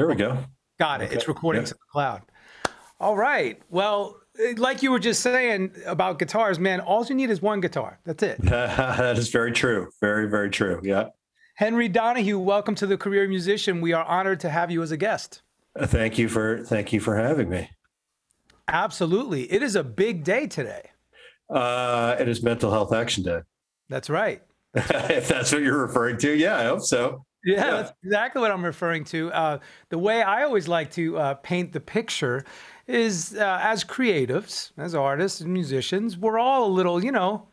There we go. Got it. Okay. It's recording Yep. to the cloud. All right. Well, like you were just saying about guitars, man, all you need is one guitar. That's it. that is very true. Very, very true. Yeah. Henry Donahue, welcome to the Career Musician. We are honored to have you as a guest. Uh, Thank you for thank you for having me. Absolutely. It is a big day today. Uh, it is Mental Health Action Day. That's right. if that's what you're referring to, yeah, I hope so. Yeah, Yeah. that's exactly what I'm referring to. Uh, the way I always like to uh, paint the picture is uh, as creatives, as artists and musicians, we're all a little, you know,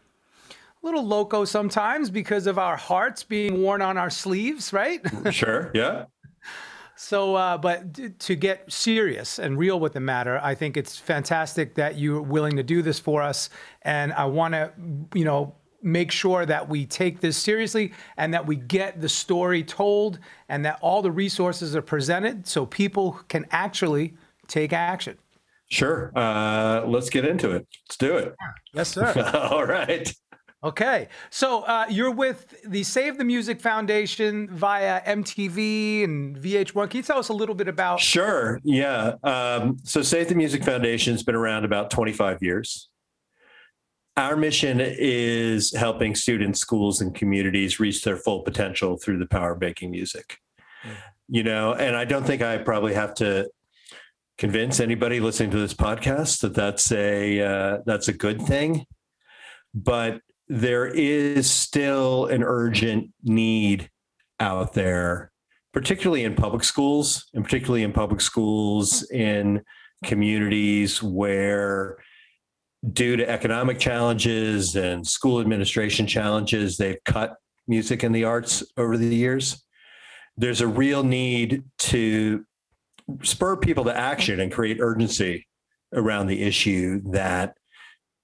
a little loco sometimes because of our hearts being worn on our sleeves, right? Sure. Yeah. So, uh, but to get serious and real with the matter, I think it's fantastic that you're willing to do this for us. And I want to, you know, make sure that we take this seriously and that we get the story told and that all the resources are presented so people can actually take action. Sure. Uh, let's get into it. Let's do it. Yes, sir. All right. Okay, so uh, you're with the Save the Music Foundation via MTV and VH1. Can you tell us a little bit about? Sure. Yeah. Um, so Save the Music Foundation has been around about 25 years. Our mission is helping students, schools, and communities reach their full potential through the power of making music. You know, and I don't think I probably have to convince anybody listening to this podcast that that's a uh, that's a good thing. But there is still an urgent need out there particularly in public schools, and particularly in public schools in communities where, due to economic challenges and school administration challenges, they've cut music and the arts over the years. There's a real need to spur people to action and create urgency around the issue that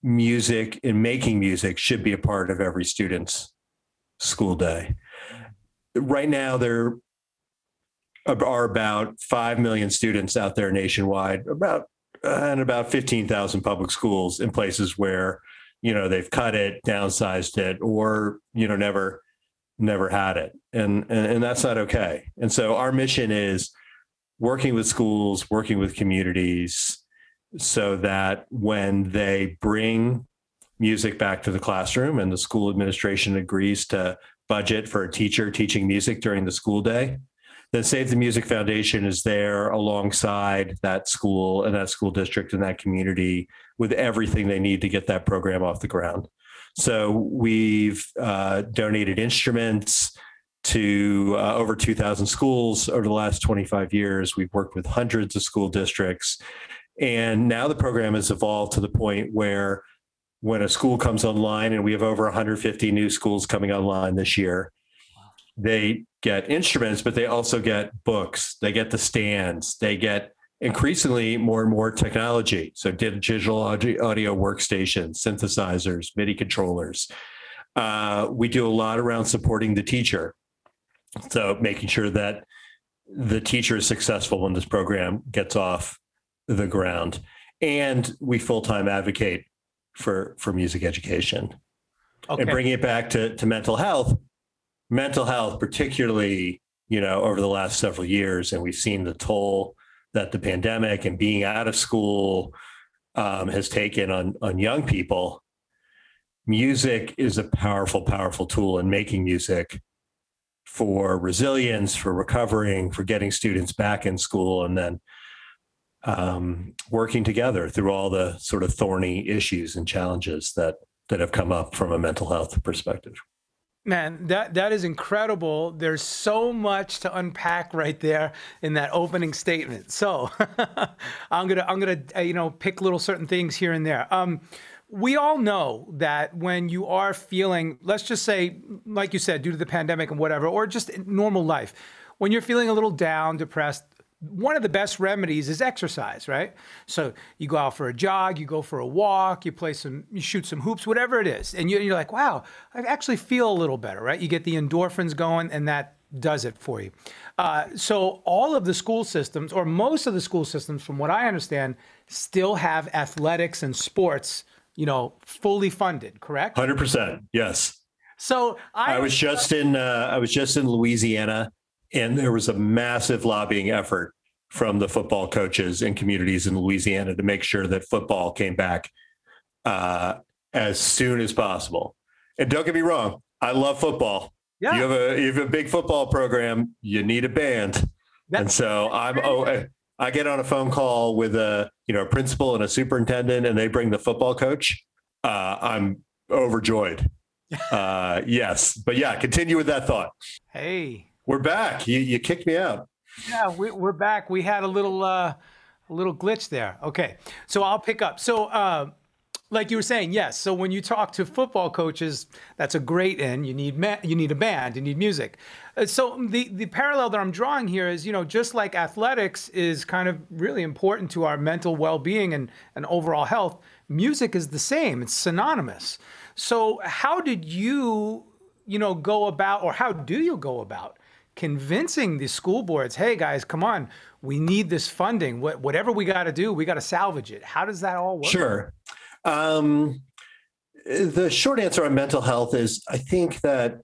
music and making music should be a part of every student's school day. Right now, there are about 5 million students out there nationwide about and about 15,000 public schools in places where you know they've cut it downsized it or you know never never had it. And and, and that's not okay. And so our mission is working with schools working with communities so that when they bring music back to the classroom and the school administration agrees to budget for a teacher teaching music during the school day then Save the Music Foundation is there alongside that school and that school district and that community with everything they need to get that program off the ground. So we've uh, donated instruments to uh, over 2,000 schools over the last 25 years. We've worked with hundreds of school districts. And now the program has evolved to the point where when a school comes online, and we have over 150 new schools coming online this year, they get instruments, but they also get books, they get the stands, they get increasingly more and more technology. So digital audio, audio workstations, synthesizers, MIDI controllers. Uh, we do a lot around supporting the teacher. So making sure that the teacher is successful when this program gets off the ground. And we full-time advocate for, for music education Okay. and bringing it back to, to mental health mental health particularly you know over the last several years and we've seen the toll that the pandemic and being out of school um, has taken on on young people music is a powerful powerful tool in making music for resilience for recovering for getting students back in school and then um, working together through all the sort of thorny issues and challenges that that have come up from a mental health perspective Man, that that is incredible. There's so much to unpack right there in that opening statement. So I'm gonna I'm gonna uh, you know pick little certain things here and there. Um, we all know that when you are feeling, let's just say, like you said, due to the pandemic and whatever, or just normal life, when you're feeling a little down, depressed, one of the best remedies is exercise, right? So you go out for a jog, you go for a walk, you play some, you shoot some hoops, whatever it is, and you're like, wow, I actually feel a little better, right? You get the endorphins going, and that does it for you. Uh, so all of the school systems, or most of the school systems, from what I understand, still have athletics and sports, you know, fully funded. Correct? Hundred percent. Yes. So I, I was just in uh, I was just in Louisiana, and there was a massive lobbying effort from the football coaches and communities in Louisiana to make sure that football came back uh, as soon as possible. And don't get me wrong, I love football. Yeah. You have a you have a big football program. You need a band, and so I'm oh I get on a phone call with a you know a principal and a superintendent, and they bring the football coach. Uh, I'm overjoyed. Uh, yes, but yeah, continue with that thought. Hey, We're back. You you kicked me out. yeah, we, we're back. We had a little uh, a little glitch there. Okay, so I'll pick up. So. Uh, like you were saying, yes. So when you talk to football coaches, that's a great in. You need ma- you need a band, you need music. Uh, so the the parallel that I'm drawing here is, you know, just like athletics is kind of really important to our mental well-being and and overall health, music is the same. It's synonymous. So how did you, you know, go about, or how do you go about? Convincing the school boards, hey guys, come on, we need this funding. What, whatever we got to do, we got to salvage it. How does that all work? Sure. Um, the short answer on mental health is I think that,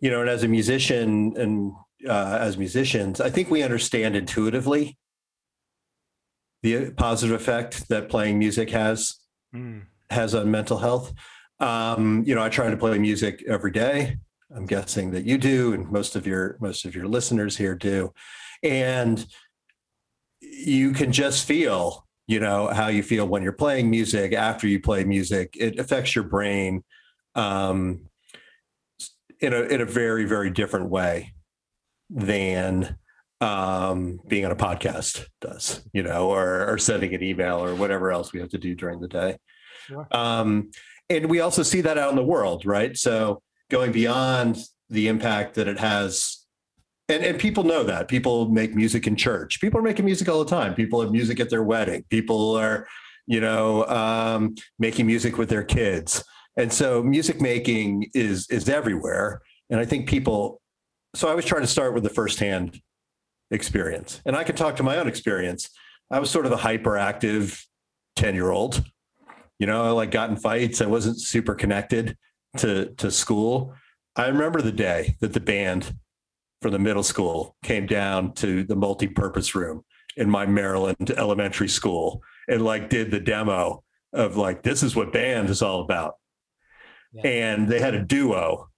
you know, and as a musician and uh, as musicians, I think we understand intuitively the positive effect that playing music has Mm. has on mental health. Um, you know, I try to play music every day. I'm guessing that you do, and most of your most of your listeners here do. And you can just feel, you know, how you feel when you're playing music. After you play music, it affects your brain um, in a in a very very different way than um, being on a podcast does, you know, or, or sending an email or whatever else we have to do during the day. Sure. Um, and we also see that out in the world, right? So going beyond the impact that it has, and, and people know that people make music in church. People are making music all the time. People have music at their wedding. People are, you know, um, making music with their kids. And so music making is is everywhere. And I think people. So I was trying to start with the firsthand experience, and I can talk to my own experience. I was sort of a hyperactive ten year old. You know, I like got in fights. I wasn't super connected to to school. I remember the day that the band from the middle school came down to the multi-purpose room in my Maryland elementary school and like did the demo of like this is what band is all about. Yeah. And they had a duo.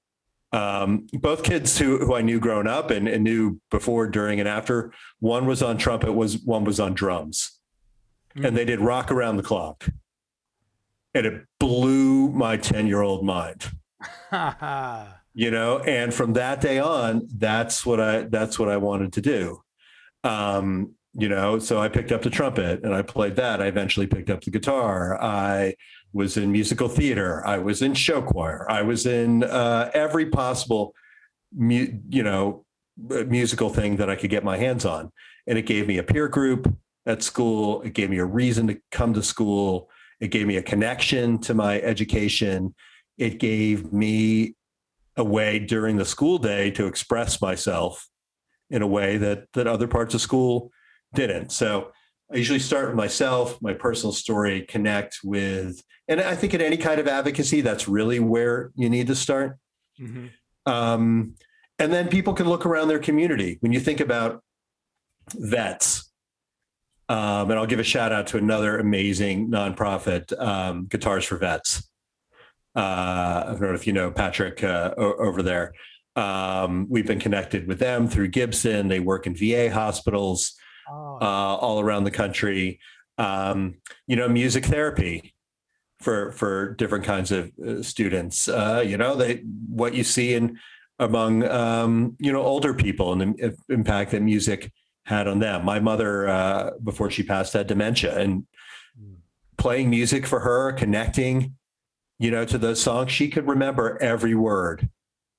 Um, both kids who, who I knew growing up and, and knew before, during, and after. One was on trumpet, was one was on drums, and they did rock around the clock. And it blew my 10 year old mind. You know and from that day on that's what i that's what i wanted to do. Um you know so i picked up the trumpet and i played that. I eventually picked up the guitar. I was in musical theater. I was in show choir. I was in uh, every possible mu- you know uh, musical thing that i could get my hands on. And it gave me a peer group at school. It gave me a reason to come to school it gave me a connection to my education it gave me a way during the school day to express myself in a way that that other parts of school didn't. So I usually start with myself, my personal story, connect with, and I think in any kind of advocacy, that's really where you need to start. Mhm. Um, and then people can look around their community. When you think about vets, um, and I'll give a shout out to another amazing nonprofit, um, Guitars for Vets. Uh, I don't know if you know Patrick uh, over there. Um, we've been connected with them through Gibson. They work in VA hospitals Oh, uh, all around the country. Um, you know, music therapy for for different kinds of uh, students. Uh, you know, they what you see in among um, you know older people and the impact that music had on them. My mother, uh, before she passed, had dementia, and playing music for her, connecting, you know, to those songs, she could remember every word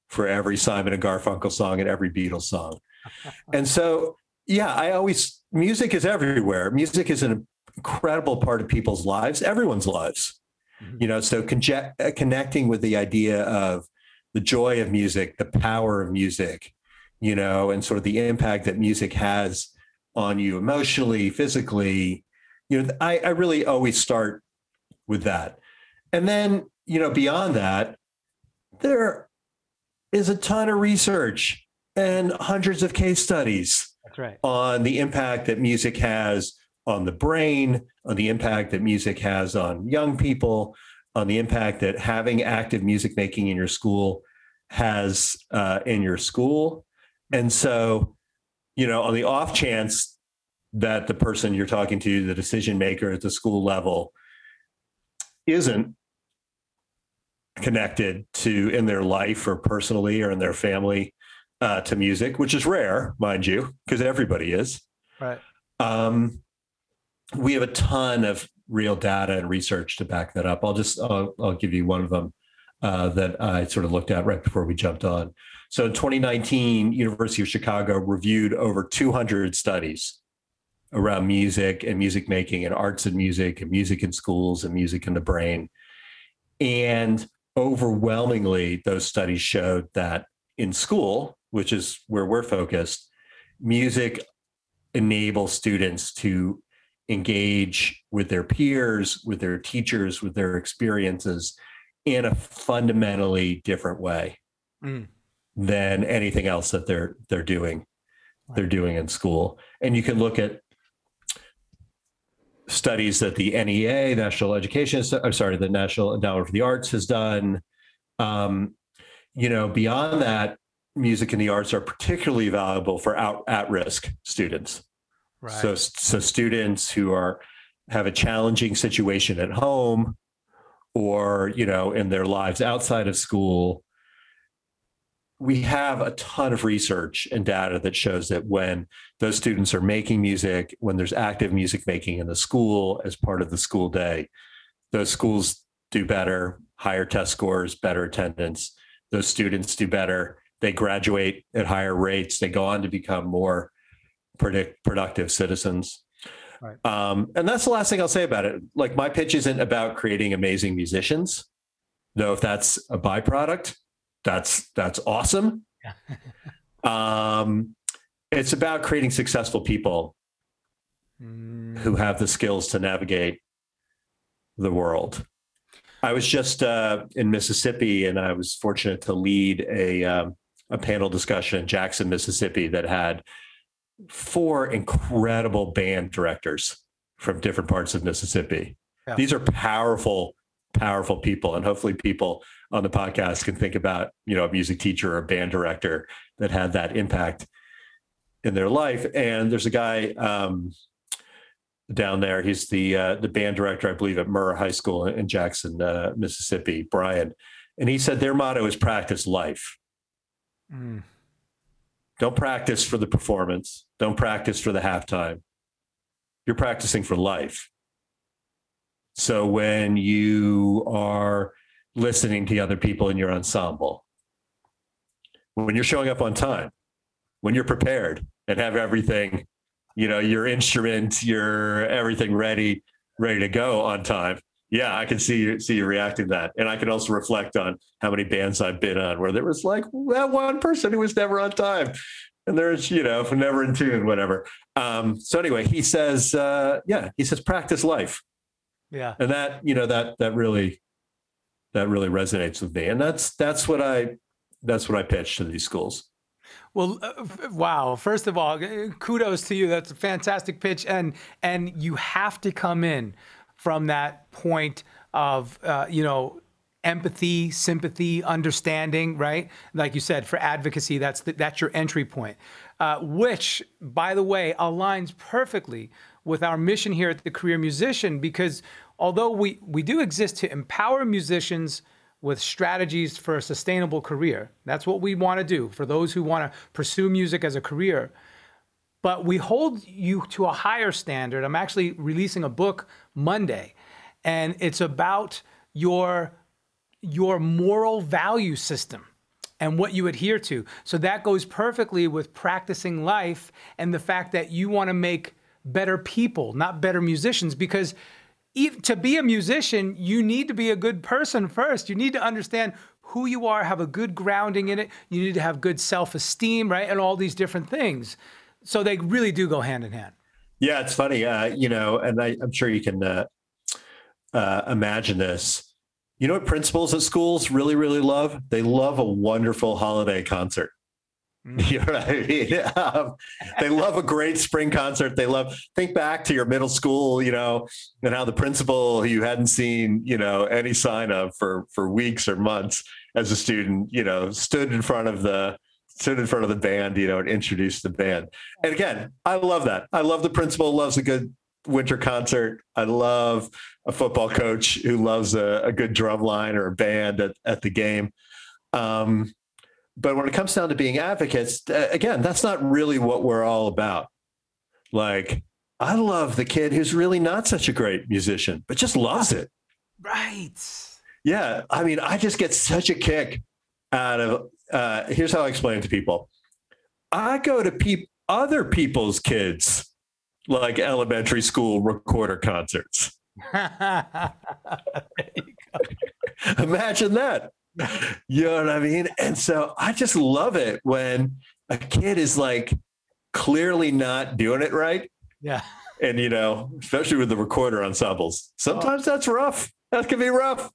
for every Simon and Garfunkel song and every Beatles song. and so, yeah, I always music is everywhere. Music is an incredible part of people's lives, everyone's lives. Mm-hmm. You know, so conje- uh, connecting with the idea of the joy of music, the power of music, you know, and sort of the impact that music has on you emotionally, physically. You know, I, I really always start with that. And then, you know, beyond that, there is a ton of research and hundreds of case studies right. on the impact that music has on the brain, on the impact that music has on young people, on the impact that having active music making in your school has uh, in your school. And so, you know, on the off chance that the person you're talking to, the decision maker at the school level, isn't connected to in their life or personally or in their family uh, to music, which is rare, mind you, because everybody is. Right. Um, we have a ton of real data and research to back that up. I'll just I'll, I'll give you one of them uh, that I sort of looked at right before we jumped on. So in 2019, University of Chicago reviewed over 200 studies around music and music making and arts and music and music in schools and music in the brain. And overwhelmingly, those studies showed that in school, which is where we're focused, music enables students to engage with their peers, with their teachers, with their experiences in a fundamentally different way mm. Than anything else that they're they're doing they're doing in school. And you can look at studies that the NEA, National Education, I'm sorry, the National Endowment for the Arts has done. Um, you know, beyond that, music and the arts are particularly valuable for out, at-risk students. Right. So, so students who are have a challenging situation at home, or you know, in their lives outside of school. We have a ton of research and data that shows that when those students are making music, when there's active music making in the school as part of the school day, those schools do better, higher test scores, better attendance. Those students do better they graduate at higher rates. They go on to become more predict, productive citizens. Right. Um, and that's the last thing I'll say about it. Like my pitch isn't about creating amazing musicians, though if that's a byproduct, that's that's awesome. um, it's about creating successful people mm. who have the skills to navigate the world. I was just uh, in Mississippi, and I was fortunate to lead a um, a panel discussion in Jackson, Mississippi that had four incredible band directors from different parts of Mississippi. Yeah. These are powerful, powerful people. And hopefully people on the podcast can think about, you know, a music teacher or a band director that had that impact in their life. And there's a guy um, down there. He's the uh, the band director, I believe, at Murrah High School in Jackson, uh, Mississippi, Brian. And he said their motto is practice life. Mm. Don't practice for the performance. Don't practice for the halftime. You're practicing for life. So when you are listening to the other people in your ensemble, when you're showing up on time, when you're prepared and have everything, you know, your instrument, your everything ready, ready to go on time, yeah, I can see you see you reacting to that, and I can also reflect on how many bands I've been on where there was like that one person who was never on time, and there's you know never in tune, whatever. Um, so anyway, he says, uh, yeah, he says practice life, yeah, and that you know that that really that really resonates with me, and that's that's what I that's what I pitch to these schools. Well, uh, wow! First of all, kudos to you. That's a fantastic pitch, and and you have to come in from that point of, uh, you know, empathy, sympathy, understanding, right? Like you said, for advocacy, that's the, that's your entry point, uh, which, by the way, aligns perfectly with our mission here at the Career Musician, because although we we do exist to empower musicians with strategies for a sustainable career, that's what we want to do for those who want to pursue music as a career. But we hold you to a higher standard. I'm actually releasing a book Monday, and it's about your your moral value system and what you adhere to. So that goes perfectly with practicing life and the fact that you want to make better people, not better musicians, because to be a musician, you need to be a good person first. You need to understand who you are, have a good grounding in it. You need to have good self esteem, right? And all these different things. So they really do go hand in hand. Yeah, it's funny, uh, you know, and I, am sure you can uh, uh, imagine this. You know what principals at schools really, really love? They love a wonderful holiday concert. You know what I mean? Um, they love a great spring concert. They love, think back to your middle school, you know, and how the principal you hadn't seen, you know, any sign of for, for weeks or months as a student, you know, stood in front of the, stood in front of the band, you know, and introduced the band. And again, I love that. I love the principal loves a good winter concert. I love a football coach who loves a, a good drum line or a band at, at the game. Um, but when it comes down to being advocates, uh, again, that's not really what we're all about. Like, I love the kid who's really not such a great musician, but just loves it. Right. Yeah. I mean, I just get such a kick out of, uh, here's how I explain it to people. I go to pe- other people's kids, like elementary school recorder concerts. Imagine that you know what I mean? And so I just love it when a kid is like clearly not doing it right. Yeah. And you know, especially with the recorder ensembles, sometimes oh. that's rough. That can be rough.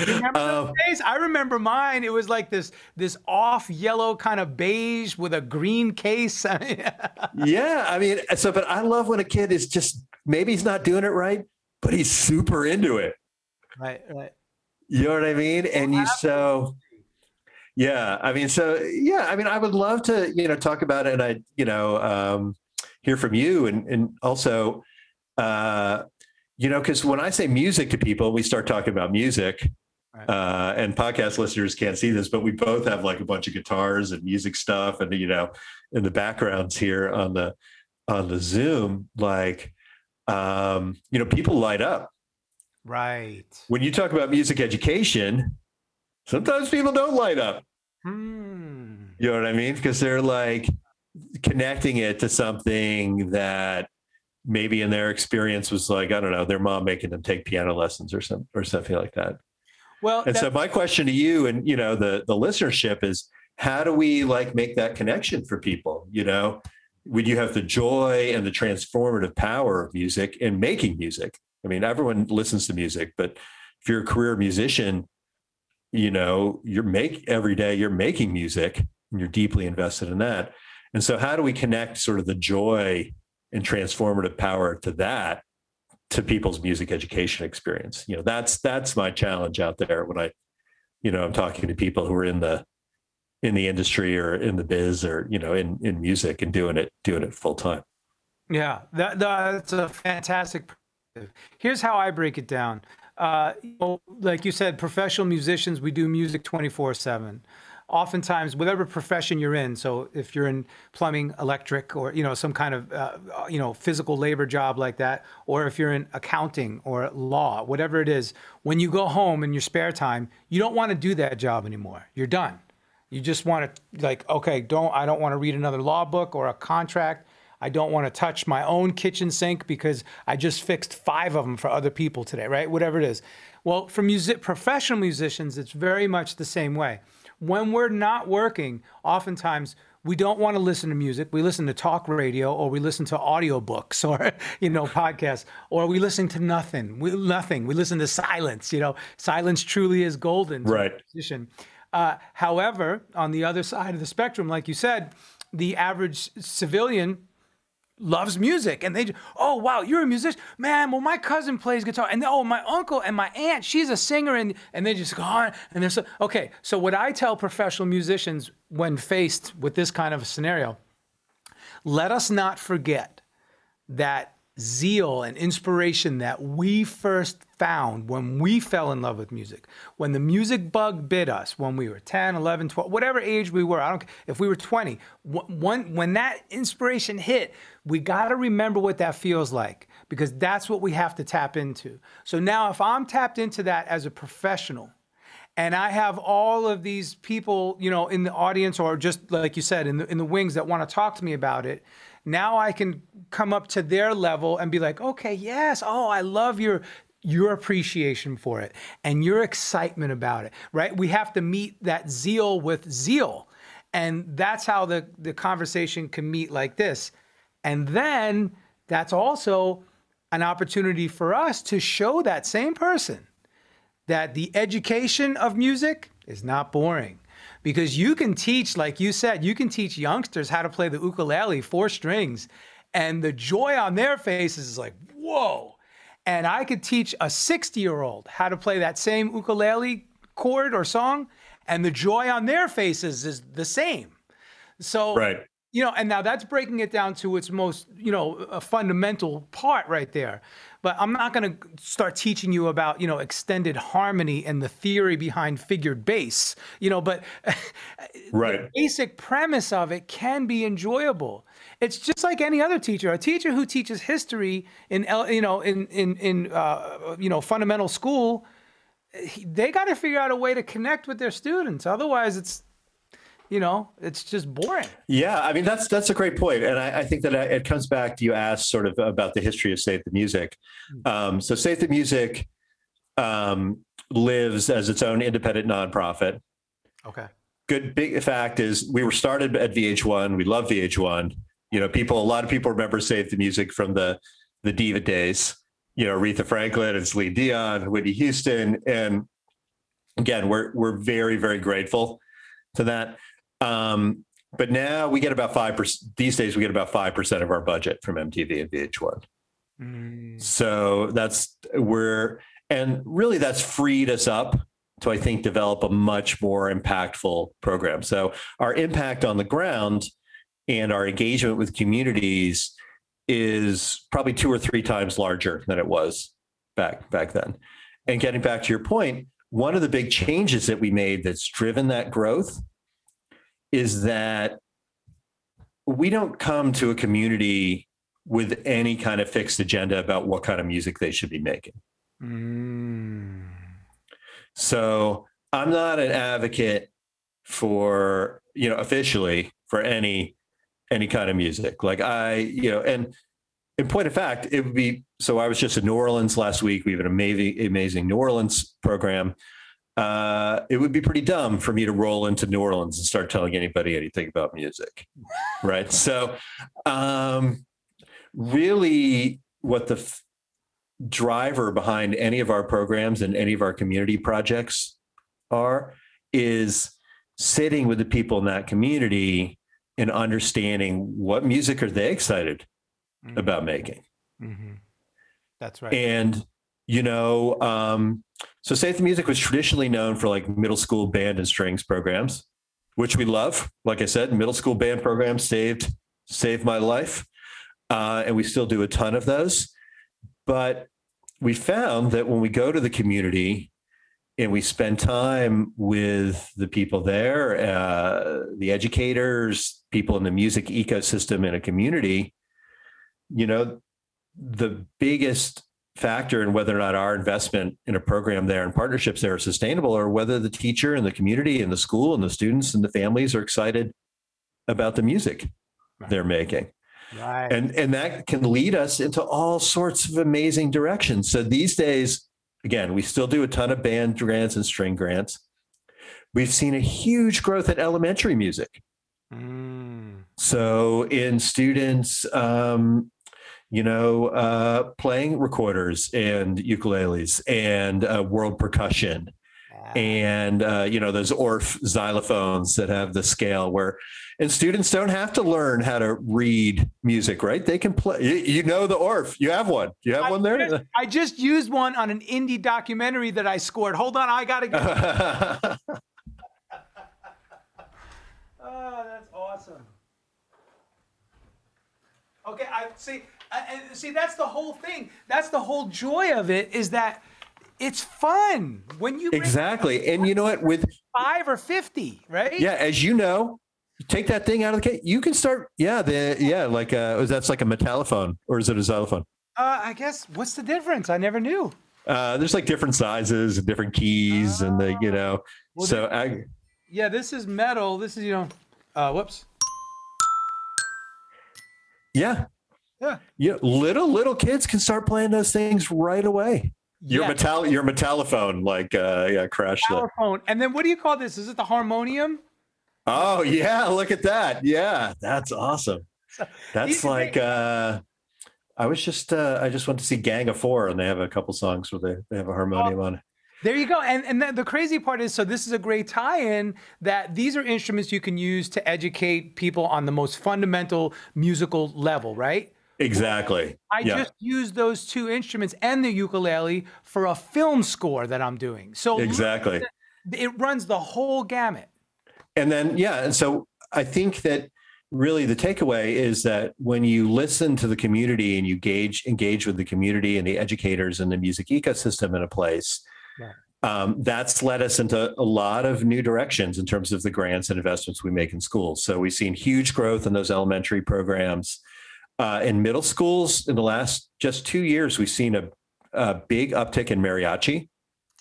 remember um, days? I remember mine. It was like this this off yellow kind of beige with a green case. yeah, I mean, so but I love when a kid is just maybe he's not doing it right, but he's super into it. Right, right. You know what I mean? And you so yeah, I mean, so yeah, I mean, I would love to, you know, talk about it and I, you know, um, hear from you and and also uh, you know, because when I say music to people, we start talking about music. Uh, and podcast listeners can't see this, but we both have like a bunch of guitars and music stuff, and you know, in the backgrounds here on the on the Zoom, like, um, you know, people light up Right. When you talk about music education, sometimes people don't light up. Hmm. You know what I mean? Because they're like connecting it to something that maybe in their experience was like, I don't know, their mom making them take piano lessons or some or something like that. Well, and so my question to you and you know the the listenership is how do we like make that connection for people? You know, would you have the joy and the transformative power of music in making music? I mean, everyone listens to music, but if you're a career musician, you know, you're make every day you're making music and you're deeply invested in that. And so how do we connect sort of the joy and transformative power to that to people's music education experience? You know, that's that's my challenge out there when I, you know, I'm talking to people who are in the in the industry or in the biz or, you know, in in music and doing it doing it full time. Yeah, that, that's a fantastic Here's how I break it down. Uh, you know, like you said, professional musicians, we do music 24 7 oftentimes whatever profession you're in so if you're in plumbing electric or you know some kind of uh, you know physical labor job like that or if you're in accounting or law whatever it is when you go home in your spare time you don't want to do that job anymore. You're done. You just want to like okay don't i don't want to read another law book or a contract I don't want to touch my own kitchen sink because I just fixed five of them for other people today, right? Whatever it is. Well, for music, professional musicians, it's very much the same way. When we're not working, oftentimes we don't want to listen to music. We listen to talk radio or we listen to audiobooks or, you know, podcasts or we listen to nothing. We, nothing. We listen to silence, you know, silence truly is golden. Right. Uh, however, on the other side of the spectrum, like you said, the average civilian loves music and they just, oh wow you're a musician. Man well my cousin plays guitar and oh my uncle and my aunt she's a singer and and they just go on and they're so okay so what i tell professional musicians when faced with this kind of a scenario let us not forget that zeal and inspiration that we first found when we fell in love with music. When the music bug bit us when we were 10, 11, 12, whatever age we were, I don't. If we were 20, when, when that inspiration hit, we got to remember what that feels like because that's what we have to tap into. So now if I'm tapped into that as a professional, and I have all of these people, you know, in the audience or just like you said, in the in the wings that want to talk to me about it, now I can come up to their level and be like, okay, yes, oh, I love your your appreciation for it and your excitement about it, right? We have to meet that zeal with zeal. And that's how the, the conversation can meet like this. And then that's also an opportunity for us to show that same person that the education of music is not boring because you can teach like you said you can teach youngsters how to play the ukulele four strings and the joy on their faces is like whoa and i could teach a 60 year old how to play that same ukulele chord or song and the joy on their faces is the same so Right. you know and now that's breaking it down to its most you know a fundamental part right there but i'm not going to start teaching you about you know extended harmony and the theory behind figured bass you know but Right. the basic premise of it can be enjoyable it's just like any other teacher a teacher who teaches history in you know in in in uh, you know fundamental school they got to figure out a way to connect with their students otherwise it's you know it's just boring Yeah, I mean that's that's a great point, and I, I think that it comes back to you asked sort of about the history of Save the Music. Um, so Save the Music um, lives as its own independent nonprofit. okay Good big fact is we were started at VH1. We love VH1. You know, people a lot of people remember Save the Music from the the diva days. You know, Aretha Franklin and Celine Dion, Whitney Houston, and again, we're we're very very grateful to that. Um, but now we get about five percent. These days, we get about five percent of our budget from MTV and VH1. Mm, So that's we're and really that's freed us up to I think develop a much more impactful program. So our impact on the ground and our engagement with communities is probably two or three times larger than it was back back then. And getting back to your point, one of the big changes that we made that's driven that growth is that we don't come to a community with any kind of fixed agenda about what kind of music they should be making. mm, So I'm not an advocate for, you know, officially for any any kind of music. Like I, you know, and in point of fact, it would be so I was just in New Orleans last week. We have an amazing amazing New Orleans program. Uh, it would be pretty dumb for me to roll into New Orleans and start telling anybody anything about music. right. So um really what the f- driver behind any of our programs and any of our community projects are is sitting with the people in that community and understanding what music are they excited mm, about making. Mhm. that's right. And you know um, so Save the music was traditionally known for like middle school band and strings programs which we love. Like i said middle school band programs saved saved my life uh, and we still do a ton of those. But we found that when we go to the community and we spend time with the people there uh, the educators people in the music ecosystem in a community. You know the biggest factor in whether or not our investment in a program there and partnerships there are sustainable or whether the teacher and the community and the school and the students and the families are excited about the music Right. they're making. Right. And and that can lead us into all sorts of amazing directions. So these days again we still do a ton of band grants and string grants we've seen a huge growth in elementary music Mm, so in students um, you know uh, playing recorders and ukuleles and uh, world percussion. And uh, you know those orff xylophones that have the scale where and students don't have to learn how to read music right they can play you, you know the orff you have one you have I one just- there I just used one on an indie documentary that I scored. Hold on, I gotta go. Oh, that's awesome. Okay, I see. I, and see, that's the whole thing. That's the whole joy of it is that it's fun when you exactly and you know what with five or fifty, right? yeah as you know take that thing out of the case you can start yeah the yeah like uh that's like a metallophone or is it a xylophone Uh, I guess. What's the difference? I never knew. uh there's like different sizes and different keys and the you know Well, so I, Yeah, this is metal. This is you know. Uh, whoops. Yeah. Yeah. Yeah. Little little kids can start playing those things right away. Your Yeah, metal your metallophone like uh yeah crashed the Powerphone. And then what do you call this? Is it the harmonium? Oh yeah, look at that. Yeah, that's awesome. That's like uh I was just uh I just went to see Gang of Four and they have a couple songs where they, they have a harmonium on it. There you go. And and the, the crazy part is, so this is a great tie-in that these are instruments you can use to educate people on the most fundamental musical level, right? Exactly. I yeah. just use those two instruments and the ukulele for a film score that I'm doing. So exactly. it runs the whole gamut. And then yeah, and so I think that really the takeaway is that when you listen to the community and you gauge engage with the community and the educators and the music ecosystem in a place, Right. um, that's led us into a lot of new directions in terms of the grants and investments we make in schools. So we've seen huge growth in those elementary programs. Uh, in middle schools, in the last just two years, we've seen a, a big uptick in mariachi.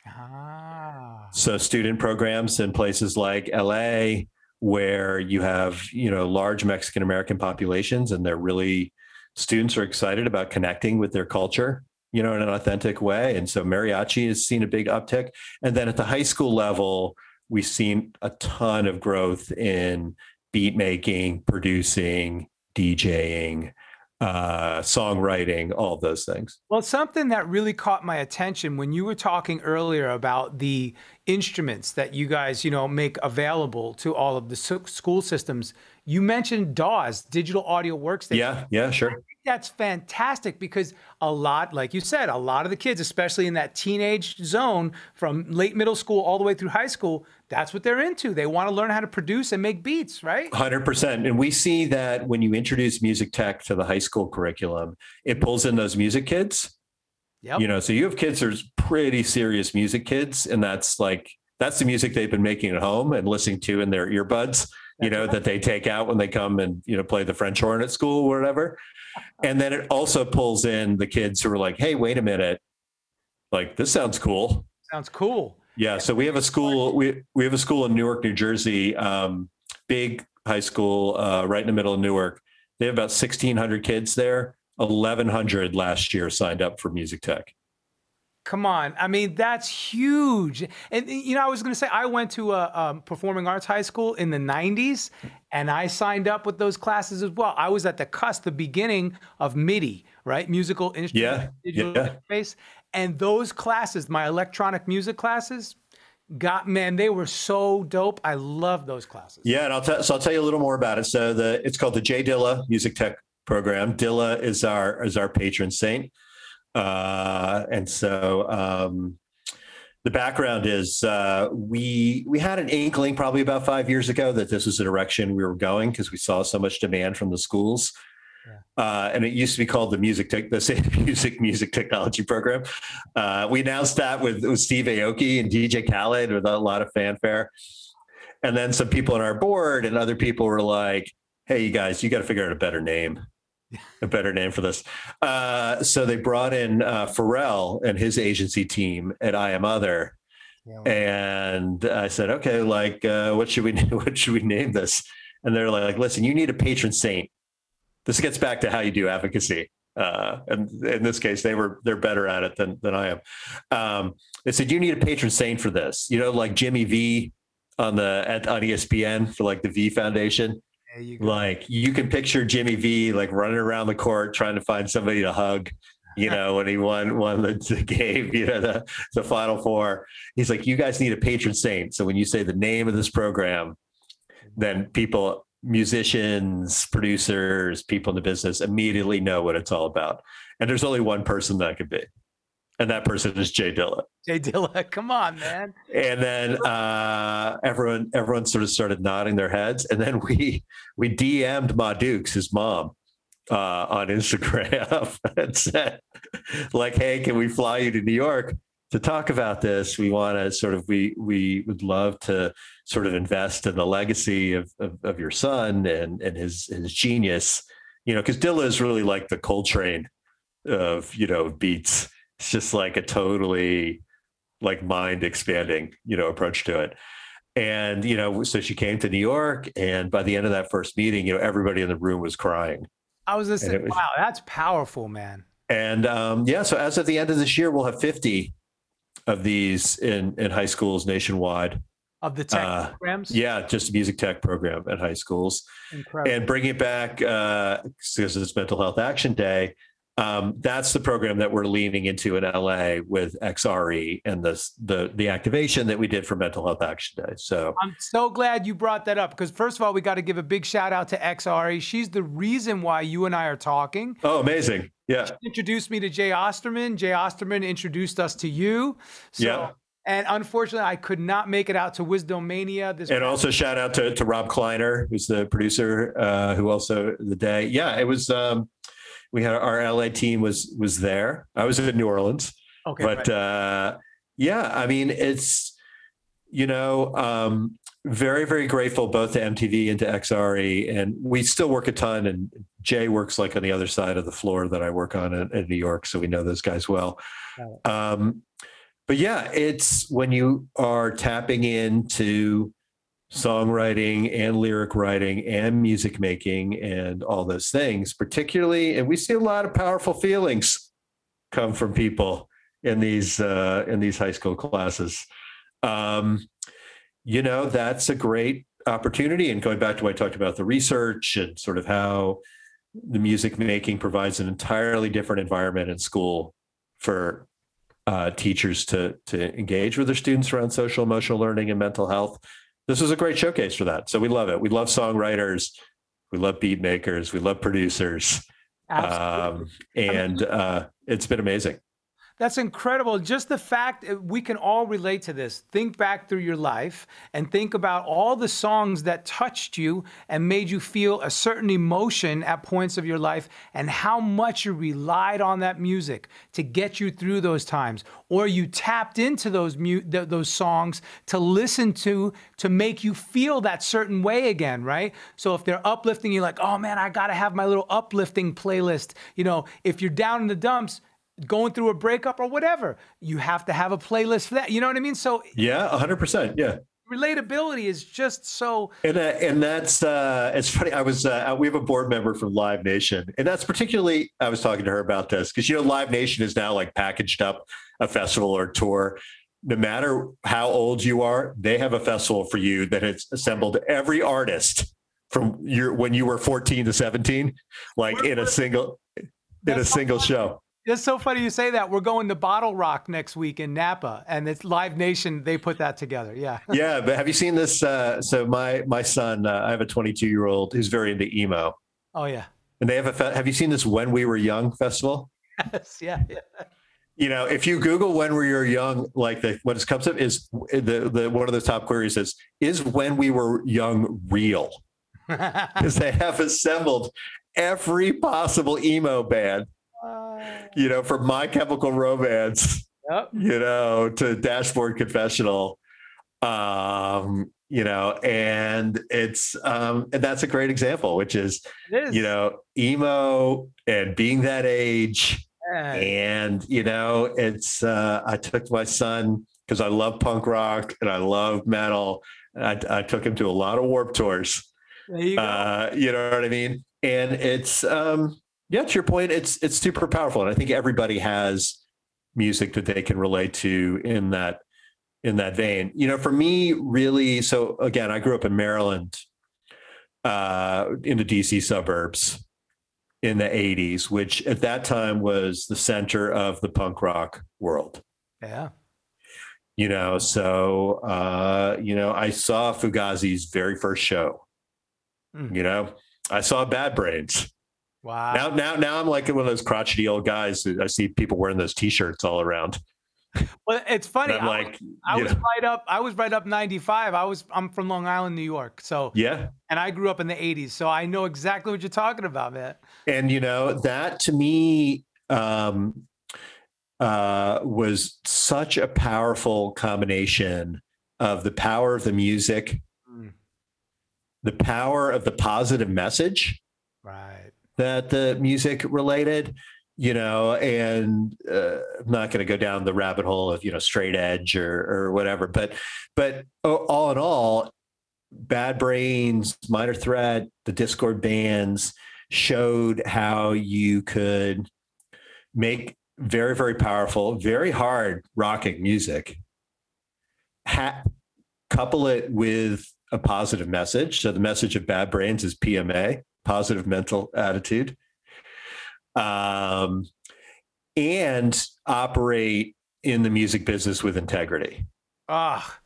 Ah. So student programs in places like LA, where you have you know large Mexican American populations, and they're really students are excited about connecting with their culture, you know, in an authentic way. And so mariachi has seen a big uptick. And then at the high school level, we've seen a ton of growth in beat making, producing, DJing, uh, songwriting, all those things. Well, something that really caught my attention when you were talking earlier about the instruments that you guys, you know, make available to all of the school systems. You mentioned DAWs, digital audio workstation. Yeah, yeah, sure. That's fantastic because a lot, like you said, a lot of the kids, especially in that teenage zone from late middle school all the way through high school, that's what they're into. They want to learn how to produce and make beats, right? Hundred percent, and we see that when you introduce music tech to the high school curriculum, it pulls in those music kids. Yep. You know, so you have kids who's pretty serious music kids, and that's like that's the music they've been making at home and listening to in their earbuds. You know that they take out when they come and you know play the French horn at school or whatever. And then it also pulls in the kids who are like, "Hey, wait a minute, like this sounds cool." Sounds cool. Yeah, so we have a school. We we have a school in Newark, New Jersey. Um, big high school, uh, right in the middle of Newark. They have about sixteen hundred kids there. Eleven hundred last year signed up for music tech. Come on. I mean, that's huge. And, you know, I was going to say, I went to a um, performing arts high school in the 90s and I signed up with those classes as well. I was at the cusp, the beginning of MIDI, right? Musical instrument, Yeah, digital yeah. interface. And those classes, my electronic music classes, got, man, they were so dope. I love those classes. Yeah, and I'll tell. So I'll tell you a little more about it. So the it's called the J Dilla Music Tech Program. Dilla is our is our patron saint, uh, and so um, the background is uh, we we had an inkling probably about five years ago that this was a direction we were going because we saw so much demand from the schools. Uh, and it used to be called the music tech, the State Music Music Technology Program. Uh, we announced that with, with Steve Aoki and DJ Khaled with a lot of fanfare. And then some people on our board and other people were like, "Hey, you guys, you got to figure out a better name, a better name for this." Uh, so they brought in uh, Pharrell and his agency team at I Am Other, and I said, "Okay, like, uh, what should we what should we name this?" And they're like, "Listen, you need a patron saint." This gets back to how you do advocacy. Uh, and in this case, they were they're better at it than than I am. Um, they said you need a patron saint for this. You know, like Jimmy V on the at, on ESPN for like the V Foundation. You. Like you can picture Jimmy V like running around the court trying to find somebody to hug. You know, when he won won the, the game, you know, the the Final Four. He's like, you guys need a patron saint. So when you say the name of this program, then people, musicians, producers, people in the business immediately know what it's all about. And there's only one person that could be, and that person is J Dilla. J Dilla, come on, man. And then uh, everyone everyone sort of started nodding their heads, and then we we DM'd Ma Dukes, his mom, uh, on Instagram and said, like, "Hey, can we fly you to New York to talk about this? We want to sort of we we would love to sort of invest in the legacy of of, of your son and and his his genius, you know, because Dilla is really like the Coltrane of you know beats. It's just like a totally like mind expanding, you know, approach to it. And, you know, so she came to New York and by the end of that first meeting, you know, everybody in the room was crying. I was And listening. was- wow, that's powerful, man. And um, yeah, so as of the end of this year, we'll have 50 of these in, in high schools nationwide. Of the tech Uh, programs. Yeah, just a music tech program at high schools. Incredible. And bring it back uh, because it's Mental Health Action Day. Um, that's the program that we're leaning into in LA with XRE and the, the the activation that we did for Mental Health Action Day. So I'm so glad you brought that up because first of all, we got to give a big shout out to XRE. She's the reason why you and I are talking. oh, amazing! Yeah, Introduced me to Jay Osterman. Jay Osterman introduced us to you. So, Yeah. And unfortunately, I could not make it out to Wisdom Mania. This and also shout out to, to Rob Kleiner, who's the producer, uh, who also the day. Yeah, it was. Um, we had our LA team was was there. I was in New Orleans, okay, but right. uh, yeah, I mean it's you know um, very very grateful both to MTV and to XRE, and we still work a ton. And Jay works like on the other side of the floor that I work on in, in New York, so we know those guys well. Um, but yeah, it's when you are tapping into songwriting and lyric writing and music making and all those things, particularly, and we see a lot of powerful feelings come from people in these uh, in these high school classes. Um, you know, that's a great opportunity. And going back to what I talked about the research and sort of how the music making provides an entirely different environment in school for uh, teachers to to engage with their students around social emotional learning and mental health. This is a great showcase for that. So we love it. We love songwriters, we love beat makers, we love producers, um, and uh, it's been amazing. That's incredible. Just the fact uh, we can all relate to this. Think back through your life and think about all the songs that touched you and made you feel a certain emotion at points of your life and how much you relied on that music to get you through those times or you tapped into those mu- th- those songs to listen to to make you feel that certain way again, right? So if they're uplifting you're like, "Oh man, I got to have my little uplifting playlist." You know, if you're down in the dumps, going through a breakup or whatever, you have to have a playlist for that. You know what I mean? So Yeah, hundred percent. Yeah. relatability is just so And uh, and that's uh, it's funny. I was uh, we have a board member from Live Nation, and that's particularly. I was talking to her about this because you know Live Nation is now like packaged up a festival or tour. No matter how old you are, they have a festival for you that has assembled every artist from your when you were fourteen to seventeen, like in a single in a single show. It's so funny you say that. We're going to Bottle Rock next week in Napa, and it's Live Nation. They put that together. Yeah. Yeah, but have you seen this? Uh, so my my son, uh, I have a 22 year old who's very into emo, Oh yeah. and they have a. Fe- have you seen this When We Were Young festival? Yes. Yeah. yeah. You know, if you Google when we were young, like the what comes up is the the one of the top queries is is when we were young real because they have assembled every possible emo band. You know, from My Chemical Romance, Yep. you know, to Dashboard Confessional, um, you know, and it's um, and that's a great example, which is is. you know emo and being that age Yeah. and you know it's uh i took my son because i love punk rock and i love metal I, I took him to a lot of Warped tours There you go. uh you know what i mean and it's um yeah to your point it's it's super powerful and i think everybody has music that they can relate to in that in that vein you know for me really so again i grew up in maryland uh in the dc suburbs in the 80s which at that time was the center of the punk rock world yeah. you know so uh you know i saw fugazi's very first show Mm. you know i saw bad brains Wow. now now now i'm like one of those crotchety old guys that i see people wearing those t-shirts all around well, it's funny. i'm I, like I was know, right up. I was right up 95. I was. I'm from Long Island, New York. So, yeah and I grew up in the 80s. So I know exactly what you're talking about, man. and you know that to me um uh was such a powerful combination of the power of the music Mm. the power of the positive message Right. That the music related you know and uh, i'm not going to go down the rabbit hole of you know straight edge or or whatever but but all in all bad brains minor threat the Dischord bands showed how you could make very, very powerful, very hard rocking music, ha- couple it with a positive message. So the message of Bad Brains is PMA, positive mental attitude. Um, and operate in the music business with integrity. Ah,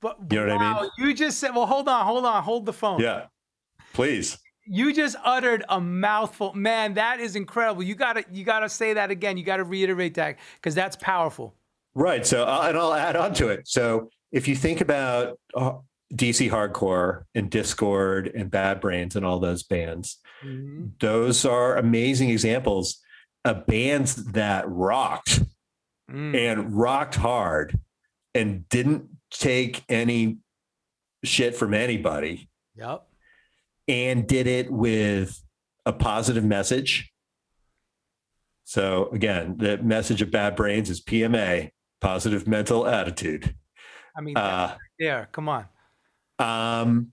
but You know what I mean? You just said, well, hold on, hold on, hold the phone. Yeah. Please. You just uttered a mouthful. Man, that is incredible. You gotta, you gotta say that again. You gotta reiterate that because that's powerful. Right. So, uh, and I'll add on to it. So, if you think about uh, DC Hardcore and Dischord and Bad Brains and all those bands, Mhm. those are amazing examples of bands that rocked Mm. and rocked hard and didn't take any shit from anybody Yep. and did it with a positive message. So again, the message of Bad Brains is PMA, positive mental attitude. I mean, Uh, there. Come on. Um,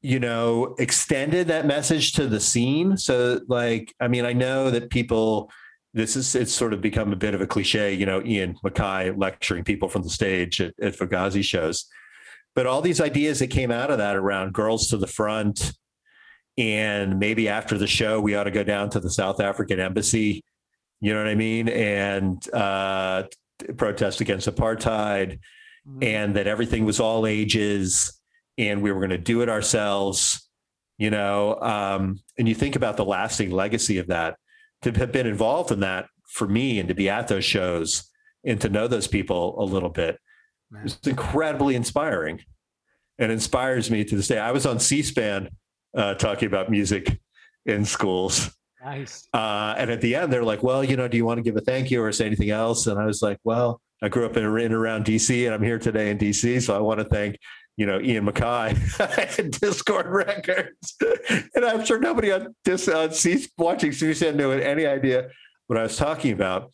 you know, extended that message to the scene. So, like, I mean, I know that people, this is, it's sort of become a bit of a cliche, you know, Ian MacKaye lecturing people from the stage at, at Fugazi shows. But all these ideas that came out of that around girls to the front, and maybe after the show, we ought to go down to the South African embassy, you know what I mean? And uh, protest against apartheid. And that everything was all ages and we were going to do it ourselves you know um, and you think about the lasting legacy of that to have been involved in that for me and to be at those shows and to know those people a little bit Man. it's incredibly inspiring and inspires me to this day i was on c-span uh, talking about music in schools Nice. uh, and at the end, they're like, well, you know, do you want to give a thank you or say anything else? And I was like, well, I grew up in, in around DC and I'm here today in DC. So I want to thank, you know, Ian MacKaye at Dischord Records. and I'm sure nobody on this on C watching CSN knew any idea what I was talking about.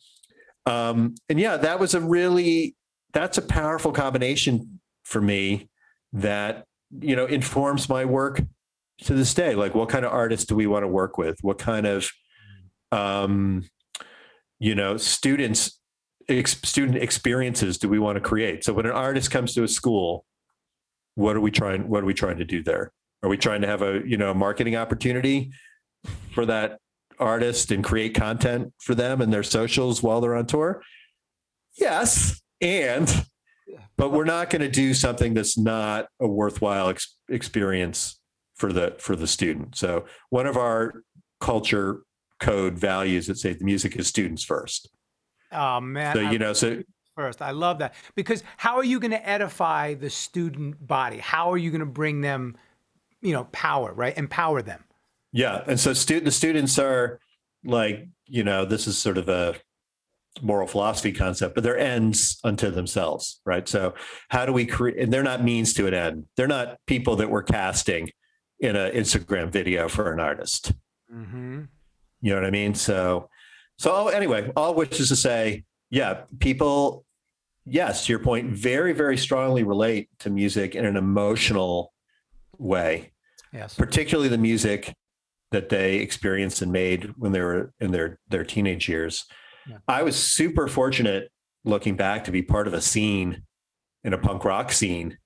Um, and yeah, that was a really, that's a powerful combination for me that, you know, informs my work to this day like what kind of artists do we want to work with what kind of um you know students ex- student experiences do we want to create so when an artist comes to a school what are we trying what are we trying to do there are we trying to have a you know marketing opportunity for that artist and create content for them and their socials while they're on tour yes and but we're not going to do something that's not a worthwhile ex- experience for the for the student. So one of our culture code values that say the music is students first. Oh man. So I you know, so first. I love that because how are you going to edify the student body? How are you going to bring them, you know, power, right? Empower them. yeah, and so stu- the students are like you know this is sort of a moral philosophy concept, but they're ends unto themselves, right? So how do we create? And they're not means to an end. They're not people that we're casting in an Instagram video for an artist. Mm-hmm. You know what I mean? So, so anyway, all which is to say, yeah, people, yes, to your point, very, very strongly relate to music in an emotional way, Yes. particularly the music that they experienced and made when they were in their their teenage years. Yeah. I was super fortunate looking back to be part of a scene in a punk rock scene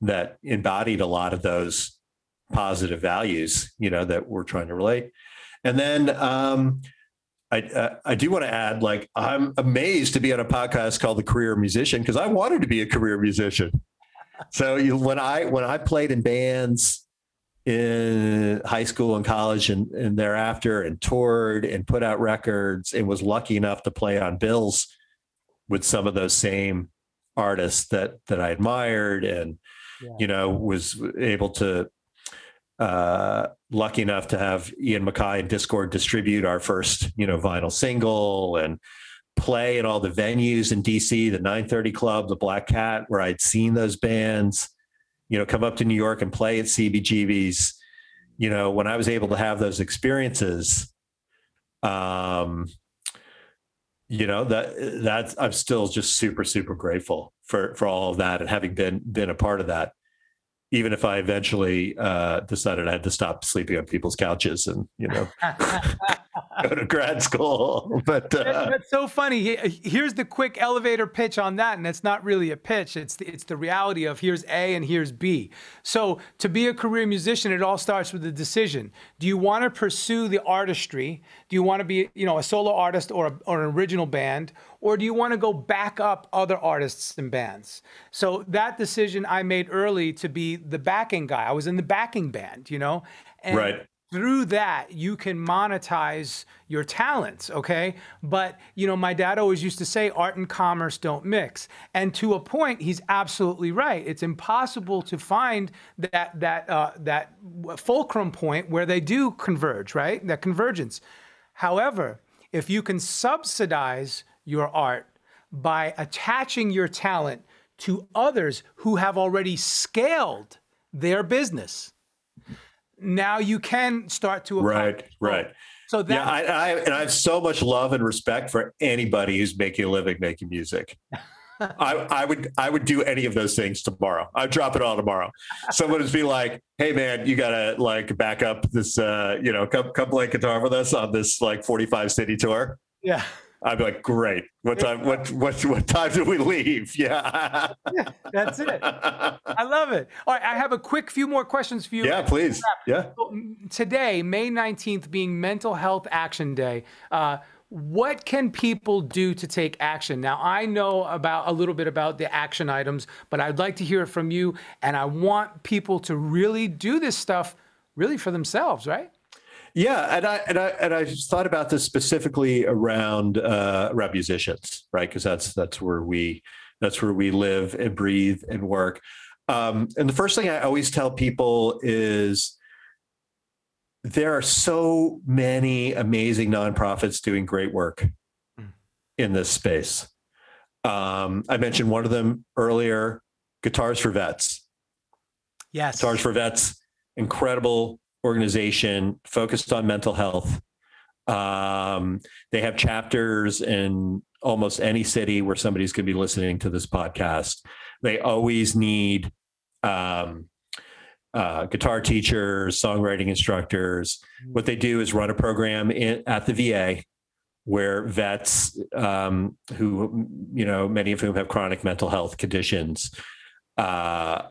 that embodied a lot of those positive values, you know, that we're trying to relate. And then um, I uh, I do want to add, like, I'm amazed to be on a podcast called The Career Musician because I wanted to be a career musician. So you, when I when I played in bands in high school and college and, and thereafter and toured and put out records and was lucky enough to play on bills with some of those same artists that that I admired and Yeah. you know was able to uh lucky enough to have Ian MacKaye and Dischord distribute our first you know vinyl single and play in all the venues in DC the 930 club the Black Cat where I'd seen those bands you know come up to New York and play at CBGB's you know when I was able to have those experiences um you know that that's i'm still just super super grateful for for all of that and having been been a part of that even if I eventually uh, decided I had to stop sleeping on people's couches and you know go to grad school. But uh, that's so funny. Here's the quick elevator pitch on that, and it's not really a pitch. It's the, it's the reality of here's A and here's B. So to be a career musician, it all starts with a decision. Do you want to pursue the artistry? Do you want to be you know a solo artist or a, or an original band? or do you want to go back up other artists and bands? So that decision I made early to be the backing guy. I was in the backing band, you know? And right. Through that, you can monetize your talents, okay? But, you know, my dad always used to say art and commerce don't mix. And to a point, he's absolutely right. It's impossible to find that, that, uh, that fulcrum point where they do converge, right? That convergence. However, if you can subsidize your art by attaching your talent to others who have already scaled their business. Now you can start to right, right. So that yeah, I, I and I have so much love and respect for anybody who's making a living making music. I, I would I would do any of those things tomorrow. I'd drop it all tomorrow. Someone would be like, "Hey man, you gotta like back up this, uh, you know, come come play guitar with us on this like 45 city tour." Yeah. I'd be like, great. What time? What what what time do we leave? Yeah. yeah that's it. I love it. All right, I have a quick few more questions for you. Yeah, please. Yeah. Today, May nineteenth, being Mental Health Action Day. Uh, what can people do to take action? Now, I know about a little bit about the action items, but I'd like to hear it from you. And I want people to really do this stuff really for themselves, right? Yeah, and I and I and I thought about this specifically around uh, around musicians, right? Because that's that's where we that's where we live and breathe and work. Um, and the first thing I always tell people is there are so many amazing nonprofits doing great work mm. in this space. Um, I mentioned one of them earlier, Guitars for Vets. Yes. Guitars for Vets, incredible organization focused on mental health. Um, they have chapters in almost any city where somebody's going to be listening to this podcast. They always need um, uh, guitar teachers, songwriting instructors. What they do is run a program in, at the VA where vets, um, who you know, many of whom have chronic mental health conditions, uh,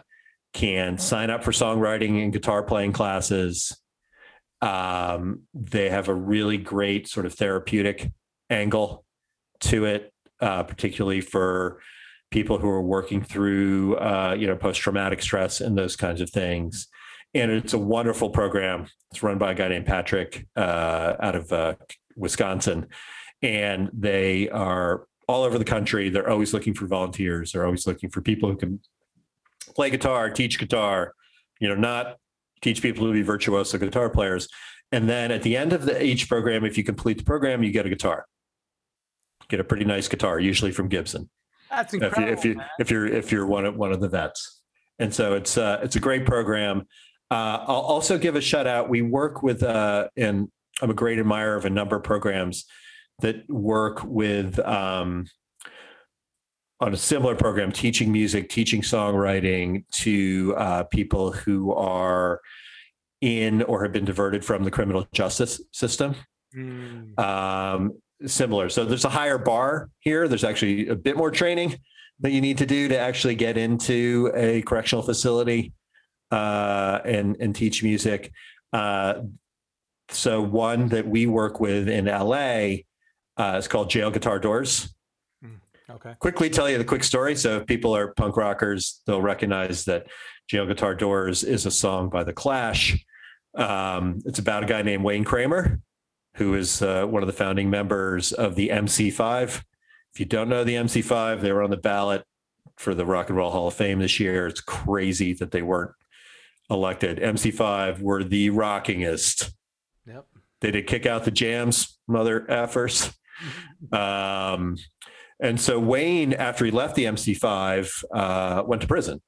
can sign up for songwriting and guitar playing classes. Um, they have a really great sort of therapeutic angle to it, uh, particularly for people who are working through, uh, you know, post-traumatic stress and those kinds of things. And it's a wonderful program. It's run by a guy named Patrick uh, out of uh, Wisconsin, and they are all over the country. They're always looking for volunteers. They're always looking for people who can play guitar, teach guitar, you know, not teach people to be virtuoso guitar players. And then at the end of the, each program, if you complete the program, you get a guitar. Get a pretty nice guitar, usually from Gibson. That's incredible. If, you, if, you, if you're if you're one of one of the vets, and so it's uh, it's a great program. Uh, I'll also give a shout out. We work with, uh, and I'm a great admirer of a number of programs that work with um, on a similar program, teaching music, teaching songwriting to uh, people who are in or have been diverted from the criminal justice system. Mm. Um, similar. So there's a higher bar here. There's actually a bit more training that you need to do to actually get into a correctional facility uh, and and teach music. Uh, so one that we work with in LA uh, is called Jail Guitar Doors. Okay. Quickly tell you the quick story. So if people are punk rockers, they'll recognize that Jail Guitar Doors is a song by The Clash. Um, it's about a guy named Wayne Kramer, who is uh, one of the founding members of the MC5. If you don't know the MC5, they were on the ballot for the Rock and Roll Hall of Fame this year. It's crazy that they weren't elected. MC5 were the rockingest. Yep. They did kick out the jams, mother effers. Um, and so Wayne, after he left the MC5, uh, went to prison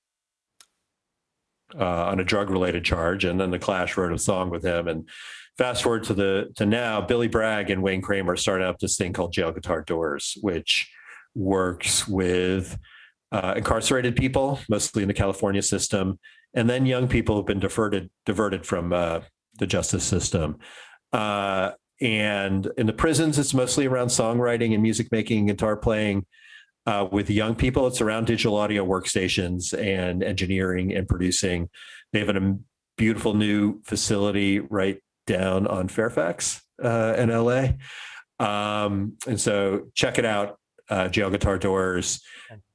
uh, on a drug-related charge, and then the Clash wrote a song with him. And fast forward to the to now, Billy Bragg and Wayne Kramer started up this thing called Jail Guitar Doors, which works with uh, incarcerated people, mostly in the California system, and then young people who've been diverted diverted from uh, the justice system. Uh, and in the prisons, it's mostly around songwriting and music making, guitar playing. Uh, with young people, it's around digital audio workstations and engineering and producing. They have a beautiful new facility right down on Fairfax uh, in LA. Um, and so check it out, uh, Jail Guitar Doors.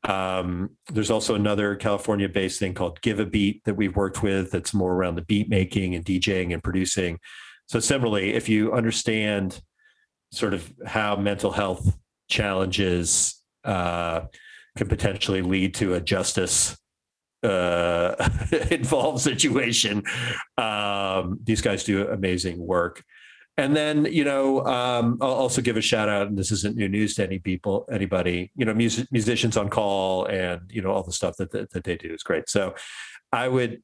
Um, there's also another California based thing called Give a Beat that we've worked with that's more around the beat making and DJing and producing. So, similarly, if you understand sort of how mental health challenges uh, can potentially lead to a justice uh, involved situation, um, these guys do amazing work. And then, you know, um, I'll also give a shout out, and this isn't new news to any people, anybody, you know, music, musicians on call and, you know, all the stuff that, that, that they do is great. So I would,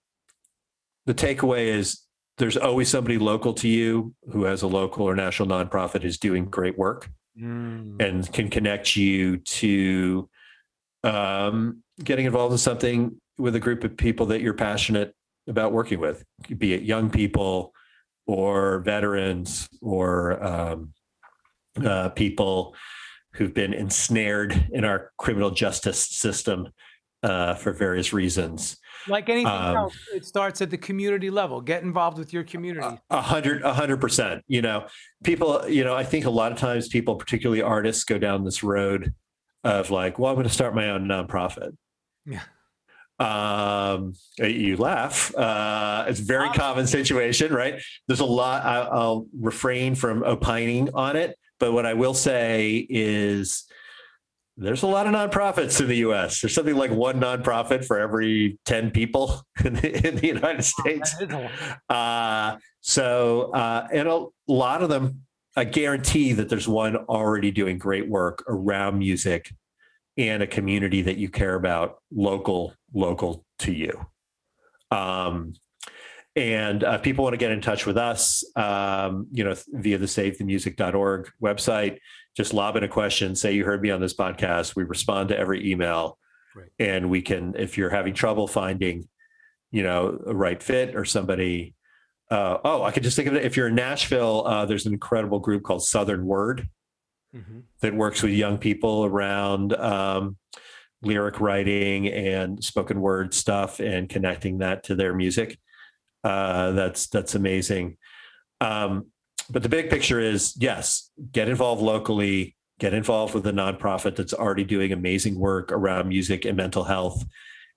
the takeaway is there's always somebody local to you who has a local or national nonprofit who's doing great work mm. and can connect you to um, getting involved in something with a group of people that you're passionate about working with, be it young people, or veterans or um, uh, people who've been ensnared in our criminal justice system uh, for various reasons. Like anything um, else, it starts at the community level. Get involved with your community. A hundred, a hundred percent. You know, people. You know, I think a lot of times people, particularly artists, go down this road of like, well, I'm going to start my own nonprofit. Yeah um you laugh uh it's a very common situation right there's a lot I, i'll refrain from opining on it but what i will say is there's a lot of nonprofits in the us there's something like one nonprofit for every 10 people in the, in the united states. uh so uh and a lot of them i guarantee that there's one already doing great work around music and a community that you care about local local to you. Um, and uh, people want to get in touch with us um, you know via the savethemusic.org website just lob in a question say you heard me on this podcast we respond to every email right. and we can if you're having trouble finding you know a right fit or somebody uh, oh i could just think of it if you're in nashville uh, there's an incredible group called southern word mm-hmm. that works with young people around um, lyric writing and spoken word stuff and connecting that to their music. Uh, that's that's amazing. Um, but the big picture is yes, get involved locally, get involved with a nonprofit that's already doing amazing work around music and mental health,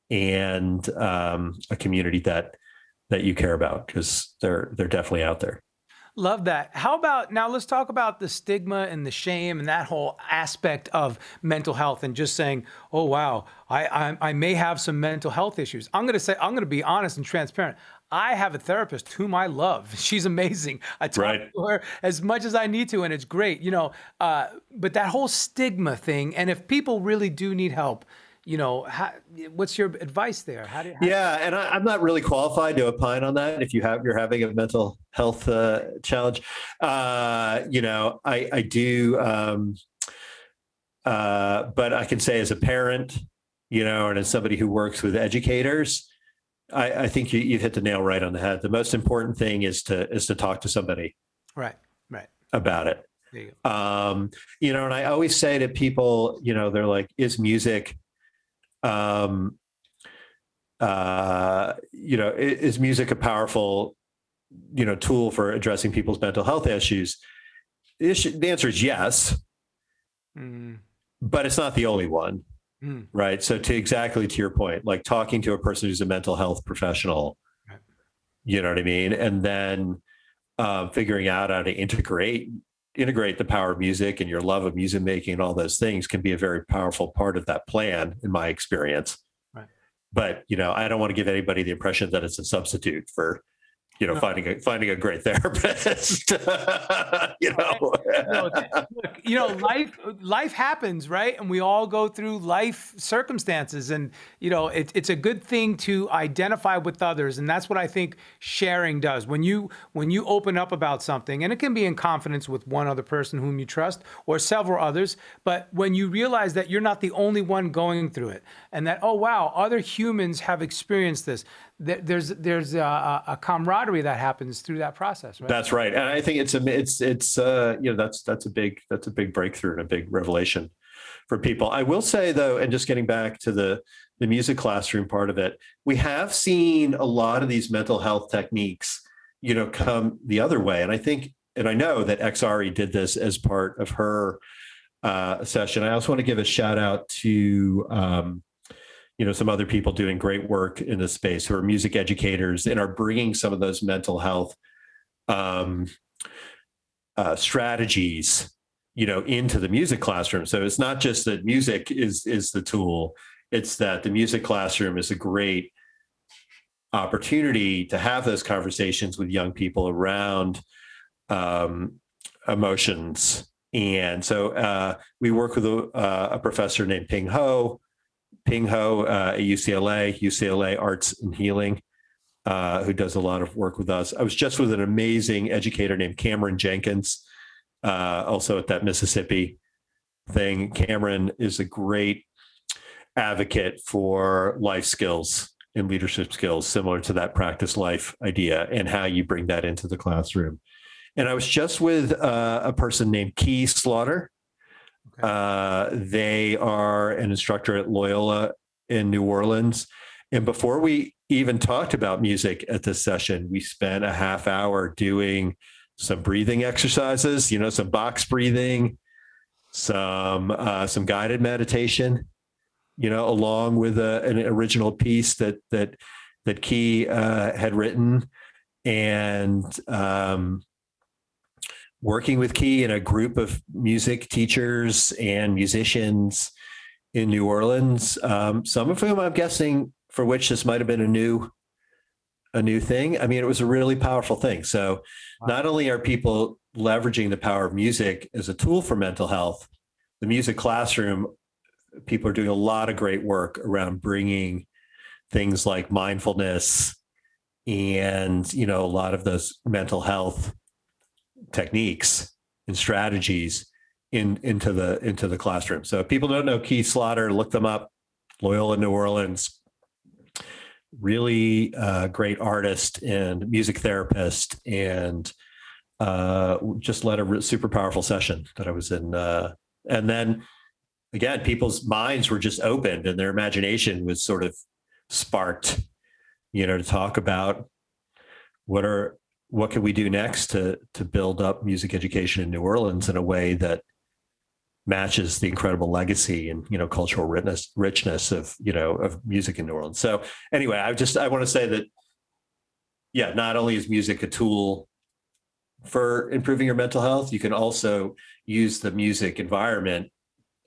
and um, a community that that you care about because they're they're definitely out there. Love that. How about now? Let's talk about the stigma and the shame and that whole aspect of mental health and just saying, "Oh wow, I I, I may have some mental health issues." I'm going to say I'm going to be honest and transparent. I have a therapist whom I love. She's amazing. I talk right. to her as much as I need to, and it's great, you know. Uh, but that whole stigma thing, and if people really do need help, you know, how, what's your advice there? How do, how yeah, and I, am not really qualified to opine on that. If you have you're having a mental health uh, challenge, uh, you know, I I do, um, uh, but I can say as a parent, you know, and as somebody who works with educators, I, I think you, you've hit the nail right on the head. The most important thing is to is to talk to somebody, right, right, about it. You, um, you know, and I always say to people, you know, they're like, "Is music?" um, uh, you know, is music a powerful, you know, tool for addressing people's mental health issues? The, issue, the answer is yes, mm. but it's not the only one, mm. right? So, to exactly to your point, like talking to a person who's a mental health professional, right. you know what I mean, and then uh, figuring out how to integrate integrate the power of music and your love of music making and all those things can be a very powerful part of that plan in my experience right. but you know i don't want to give anybody the impression that it's a substitute for you know, no. finding a finding a great therapist. you know, Look, you know, life life happens, right? And we all go through life circumstances, and you know, it, it's a good thing to identify with others, and that's what I think sharing does. When you when you open up about something, and it can be in confidence with one other person whom you trust or several others, but when you realize that you're not the only one going through it, and that oh wow, other humans have experienced this there's there's a, a, camaraderie that happens through that process, right? That's right, and I think it's a it's it's uh, you know that's that's a big that's a big breakthrough and a big revelation for people. I will say though, and just getting back to the the music classroom part of it, we have seen a lot of these mental health techniques, you know, come the other way, and I think and I know that XRE did this as part of her uh, session. I also want to give a shout out to um, you know some other people doing great work in this space who are music educators and are bringing some of those mental health um, uh, strategies you know into the music classroom. So it's not just that music is is the tool it's that the music classroom is a great opportunity to have those conversations with young people around um, emotions. And so uh, we work with a, uh, a professor named ping ho Ping Ho uh, at UCLA, UCLA Arts and Healing, uh, who does a lot of work with us. I was just with an amazing educator named Cameron Jenkins, uh, also at that Mississippi thing. Cameron is a great advocate for life skills and leadership skills, similar to that practice life idea and how you bring that into the classroom. And I was just with uh, a person named Key Slaughter, uh, they are an instructor at Loyola in New Orleans. And before we even talked about music at this session, we spent a half hour doing some breathing exercises, you know, some box breathing, some uh, some guided meditation, you know, along with a, an original piece that that that Key uh, had written, and um, working with Key and a group of music teachers and musicians in New Orleans, um, some of whom I'm guessing for which this might have been a new a new thing. I mean, it was a really powerful thing. So wow. not only are people leveraging the power of music as a tool for mental health, the music classroom, people are doing a lot of great work around bringing things like mindfulness and you know a lot of those mental health techniques and strategies in into the into the classroom. So if people don't know Keith Slaughter, look them up. Loyola New Orleans, really uh, great artist and music therapist, and uh, just led a super powerful session that I was in. Uh, and then again, people's minds were just opened and their imagination was sort of sparked, you know, to talk about what are what can we do next to to build up music education in New Orleans in a way that matches the incredible legacy and you know cultural richness richness of you know of music in New Orleans. So anyway, I just I want to say that yeah, not only is music a tool for improving your mental health, you can also use the music environment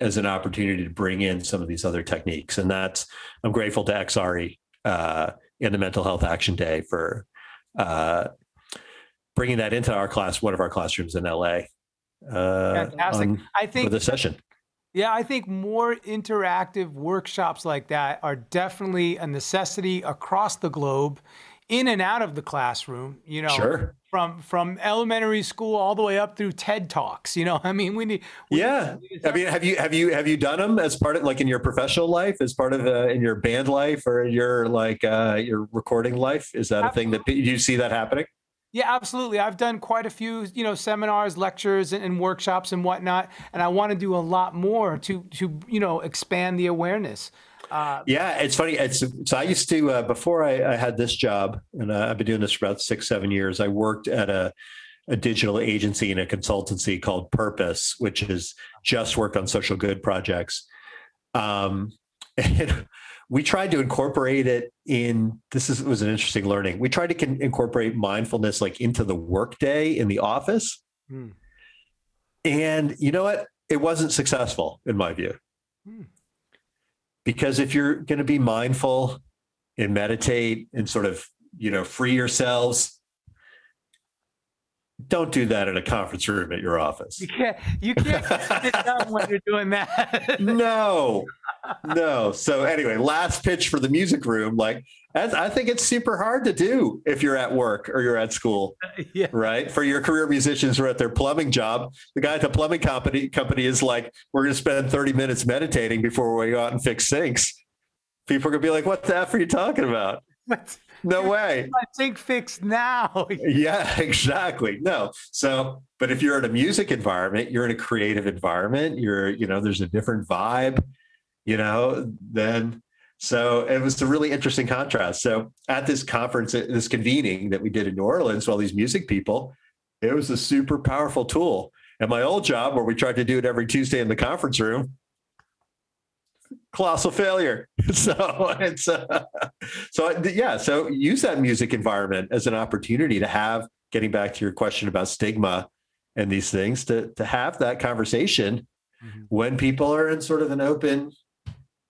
as an opportunity to bring in some of these other techniques. And that's I'm grateful to XRE uh, and the Mental Health Action Day for uh, bringing that into our class, one of our classrooms in LA. Uh, Fantastic. I think for the session. Yeah, I think more interactive workshops like that are definitely a necessity across the globe, in and out of the classroom. You know, sure. From from elementary school all the way up through TED talks. You know, I mean, we need. We yeah, need I mean, have you have you have you done them as part of like in your professional life, as part of uh, in your band life, or your like uh, your recording life? Is that Absolutely. a thing that you see that happening? Yeah, absolutely. I've done quite a few, you know, seminars, lectures, and, and, workshops and whatnot, and I want to do a lot more to to you know expand the awareness. Uh, yeah, it's funny. It's so I used to uh, before I, I, had this job, and uh, I've been doing this for about six, seven years. I worked at a a digital agency and a consultancy called Purpose, which is just work on social good projects. Um, and we tried to incorporate it in this is was an interesting learning we tried to con- incorporate mindfulness like into the workday in the office mm. and you know what it wasn't successful in my view mm. because if you're going to be mindful and meditate and sort of you know free yourselves don't do that in a conference room at your office. You can't. You can't sit down when you're doing that. no, no. So anyway, last pitch for the music room. Like, I think it's super hard to do if you're at work or you're at school. Yeah. Right. For your career musicians who are at their plumbing job, the guy at the plumbing company company is like, we're going to spend 30 minutes meditating before we go out and fix sinks. People are going to be like, what the f are you talking about? no way. My sink fixed now. yeah, exactly. No. So, but if you're in a music environment, you're in a creative environment, you're, you know, there's a different vibe, you know, then so it was a really interesting contrast. So at this conference, this convening that we did in New Orleans, all these music people, it was a super powerful tool. And my old job, where we tried to do it every Tuesday in the conference room, colossal failure. So it's uh, so yeah. So use that music environment as an opportunity to have. Getting back to your question about stigma and these things, to to have that conversation mm-hmm. when people are in sort of an open,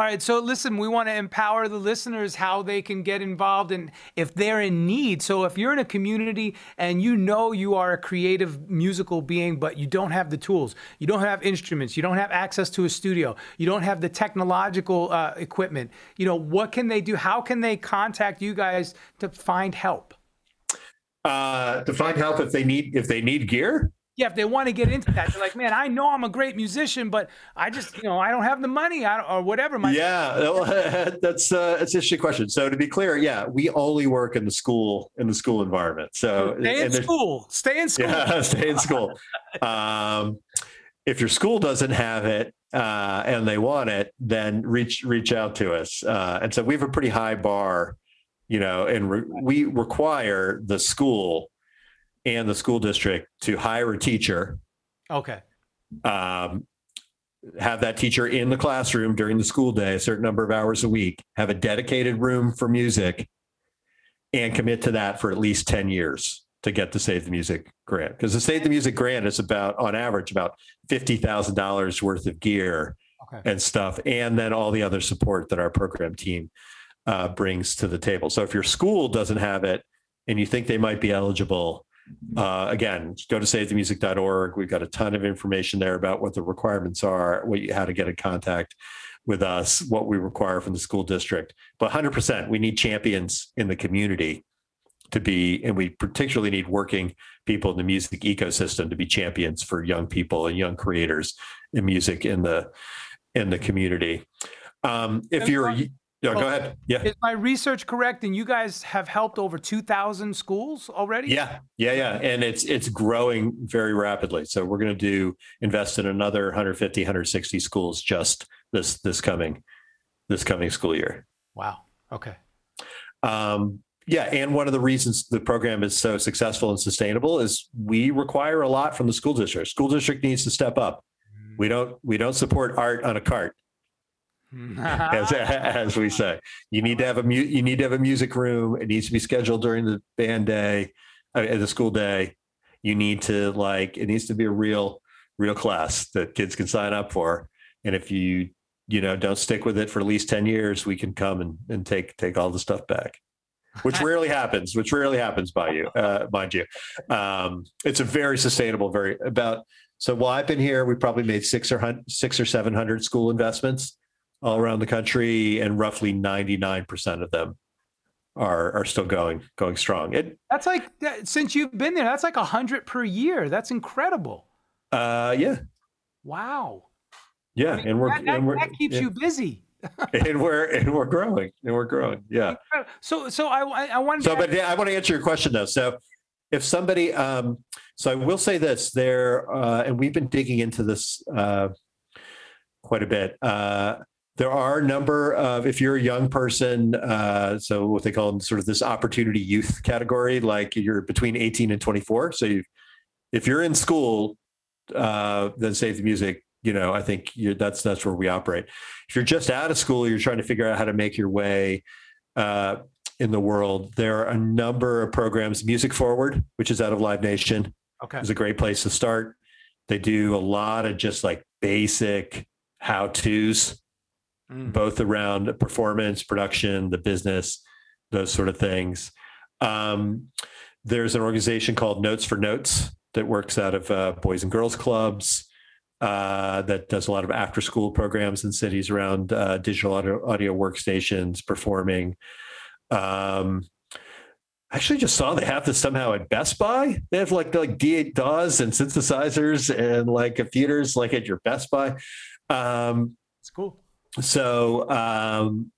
All right. So listen, we want to empower the listeners how they can get involved and if they're in need. So if you're in a community and you know you are a creative musical being, but you don't have the tools, you don't have instruments, you don't have access to a studio, you don't have the technological uh, equipment, you know, what can they do? How can they contact you guys to find help? Uh, to find help if they need if they need gear yeah, if they want to get into that, they're like, man, I know I'm a great musician, but I just, you know, I don't have the money or whatever. My- yeah, that's uh, that's an interesting question. So to be clear, yeah, we only work in the school in the school environment. So stay in school, stay in school. Yeah, stay in school. um, if your school doesn't have it uh, and they want it, then reach reach out to us. Uh, and so we have a pretty high bar, you know, and re- we require the school and the school district to hire a teacher. Okay. Um, have that teacher in the classroom during the school day, a certain number of hours a week, have a dedicated room for music, and commit to that for at least 10 years to get the Save the Music grant. Because the Save the Music grant is about, on average, about $50,000 worth of gear okay. and stuff, and then all the other support that our program team uh, brings to the table. So if your school doesn't have it and you think they might be eligible, uh, again, go to savethemusic.org. We've got a ton of information there about what the requirements are, what you, how to get in contact with us, what we require from the school district. But 100%, we need champions in the community to be, and we particularly need working people in the music ecosystem to be champions for young people and young creators in music in the in the community. Um, if you're yeah, go ahead. Yeah. Is my research correct? And you guys have helped over 2,000 schools already? Yeah. Yeah. Yeah. And it's, it's growing very rapidly. So we're going to do invest in another 150, 160 schools just this, this coming, this coming school year. Wow. Okay. Um, yeah, and one of the reasons the program is so successful and sustainable is we require a lot from the school district. School district needs to step up. We don't we don't support art on a cart as, as we say. You need to have a mu- you need to have a music room. It needs to be scheduled during the band day, uh, the school day. You need to like it needs to be a real real class that kids can sign up for. And if you you know don't stick with it for at least 10 years, we can come and, and take take all the stuff back. Which rarely happens, which rarely happens by you, uh, mind you. Um, it's a very sustainable, very about so while I've been here, we probably made six or six or seven hundred school investments all around the country, and roughly 99% of them are are still going going strong. It that's like since you've been there, that's like a hundred per year. That's incredible. Uh, yeah. Wow. Yeah, I mean, and we're that, and we're, that keeps yeah. you busy. and we're and we're growing and we're growing. Yeah. So so I I wanted. So, but I want to answer your question though. So, if somebody, um, so I will say this: there, uh, and we've been digging into this uh, quite a bit. Uh, there are a number of if you're a young person uh, so what they call sort of this opportunity youth category like you're between 18 and 24 so you, if you're in school uh, then Save the Music, you know, I think that's that's where we operate. If you're just out of school, you're trying to figure out how to make your way uh, in the world. There are a number of programs. Music Forward, which is out of Live Nation, Okay. is a great place to start. They do a lot of just like basic how tos, Mm. both around performance, production, the business, those sort of things. Um, there's an organization called Notes for Notes that works out of uh, Boys and Girls Clubs uh, that does a lot of after school programs in cities around uh, digital audio, audio workstations, performing. Um, I actually just saw they have this somehow at Best Buy. They have like like D8 DAWs and synthesizers and like computers like at your Best Buy. Um. So um,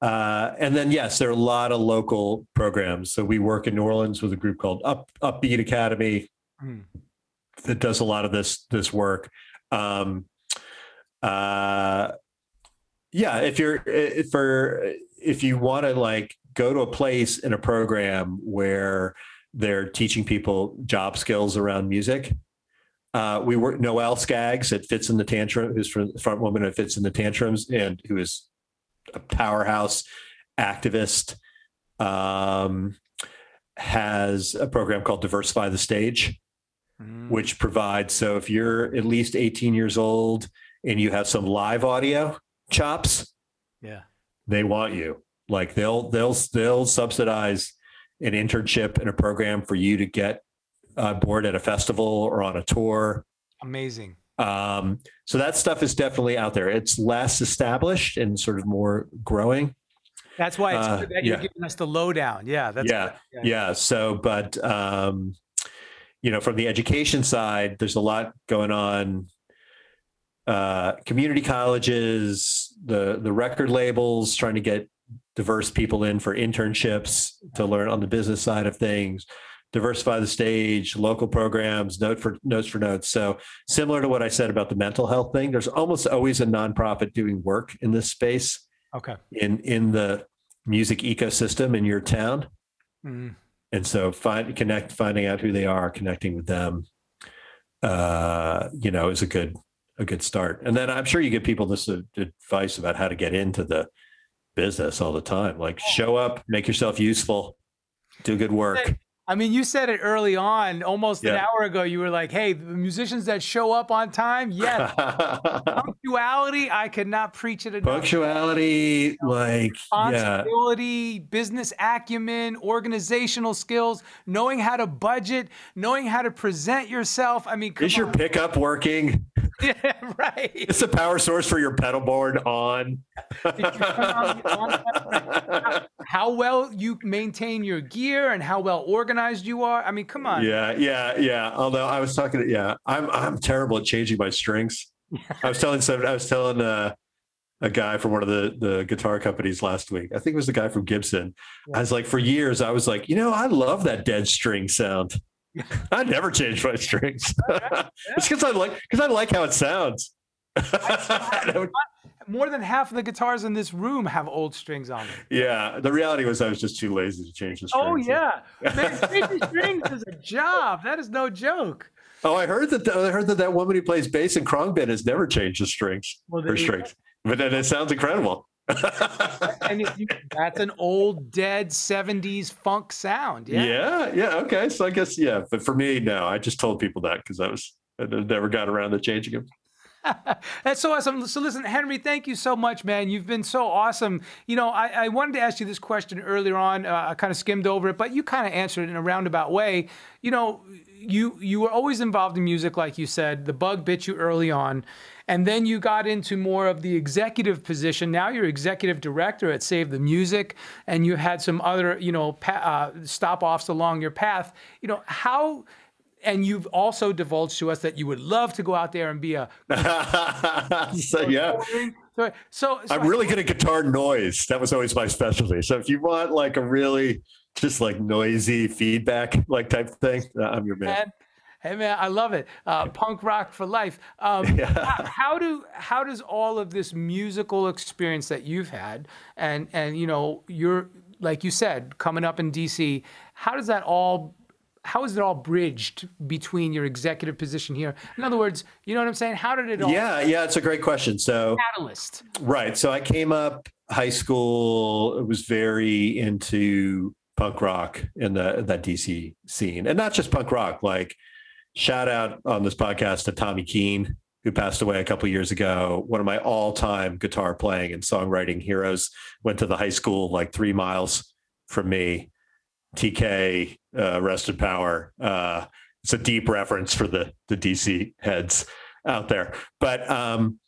uh, and then yes, there are a lot of local programs. So we work in New Orleans with a group called Up Upbeat Academy Mm. that does a lot of this this work. Um, uh, yeah, if you're if for if you want to like go to a place in a program where they're teaching people job skills around music. Uh, we work Noelle Scaggs at Fitz and the Tantrum, who's from the front woman at Fitz and the Tantrums, and who is a powerhouse activist. Um, has a program called Diversify the Stage, Mm. which provides so if you're at least 18 years old and you have some live audio chops, Yeah. they want you. Like they'll they'll they'll subsidize an internship and a program for you to get on board at a festival or on a tour. Amazing. Um, so that stuff is definitely out there. It's less established and sort of more growing. That's why it's Uh, good that you're yeah. giving us the lowdown. Yeah. That's yeah, good. yeah. So, but um, you know, from the education side, there's a lot going on. Uh, community colleges, the the record labels, trying to get diverse people in for internships to learn on the business side of things. Diversify the stage, local programs, note for notes for notes. So similar to what I said about the mental health thing, there's almost always a nonprofit doing work in this space Okay. in in the music ecosystem in your town Mm. and so find connect finding out who they are connecting with them uh you know is a good a good start and then i'm sure you give people this advice about how to get into the business all the time like show up make yourself useful do good work I mean, you said it early on, almost an hour ago. You were like, "Hey, the musicians that show up on time, yes, punctuality. I could not preach it enough. punctuality like yeah Responsibility, business acumen, organizational skills, knowing how to budget, knowing how to present yourself. I mean, is your pickup working yeah, right? It's the power source for your pedal board on How well you maintain your gear and how well organized you are. I mean, come on. Yeah, yeah, yeah. Although I was talking, to, yeah, I'm I'm terrible at changing my strings. I was telling some, I was telling uh, a guy from one of the the guitar companies last week. I think it was the guy from Gibson. I was like, for years, I was like, you know, I love that dead string sound. I never change my strings. it's because I like because I like how it sounds. More than half of the guitars in this room have old strings on them. yeah, the reality was I was just too lazy to change the oh, strings. Oh yeah, changing strings is a job. That is no joke. Oh, I heard that. I heard that that woman who plays bass in Khruangbin has never changed the strings Well, there or you go. strings, but then it sounds incredible. And that's an old, dead '70s funk sound. Yeah. yeah. yeah, Okay, so I guess yeah, but for me, no. I just told people that because I was I never got around to changing them. That's so awesome. So listen, Henry, thank you so much, man. You've been so awesome. You know, I, I wanted to ask you this question earlier on. Uh, I kind of skimmed over it, but you kind of answered it in a roundabout way. You know, you you were always involved in music, like you said. The bug bit you early on, and then you got into more of the executive position. Now you're executive director at Save the Music, and you had some other, you know, pa- uh, stop offs along your path. You know, how and you've also divulged to us that you would love to go out there and be a so yeah, so so, so I'm really good at guitar noise. That was always my specialty. So if you want like a really just like noisy feedback like type thing, uh, I'm your man. man. Hey man, I love it. Uh, punk rock for life. Um, Yeah. how, how do how does all of this musical experience that you've had, and and you know you're like you said coming up in DC, how does that all how is it all bridged between your executive position here? In other words, you know what I'm saying? How did it all Yeah, yeah, it's a great question. So, catalyst? right. So I came up high school, It was very into punk rock in the that DC scene. And not just punk rock, like shout out on this podcast to Tommy Keene, who passed away a couple years ago. One of my all-time guitar playing and songwriting heroes went to the high school like three miles from me. TK, uh, rest in power. Uh, it's a deep reference for the the DC heads out there. But um,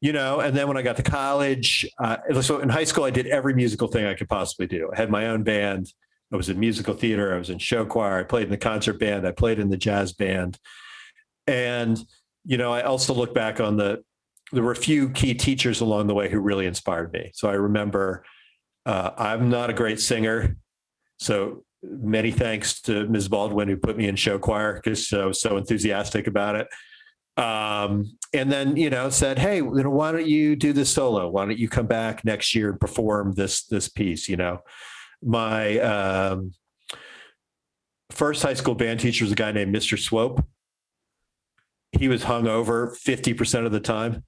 you know, and then when I got to college, uh, so in high school, I did every musical thing I could possibly do. I had my own band. I was in musical theater. I was in show choir. I played in the concert band. I played in the jazz band. And, you know, I also look back on the, there were a few key teachers along the way who really inspired me. So I remember uh, I'm not a great singer. So many thanks to Ms. Baldwin who put me in show choir because I was so enthusiastic about it. Um, and then, you know, said, Hey, you know, why don't you do this solo? Why don't you come back next year and perform this, this piece, you know? my um, first high school band teacher was a guy named Mr. Swope. He was hung over 50% of the time,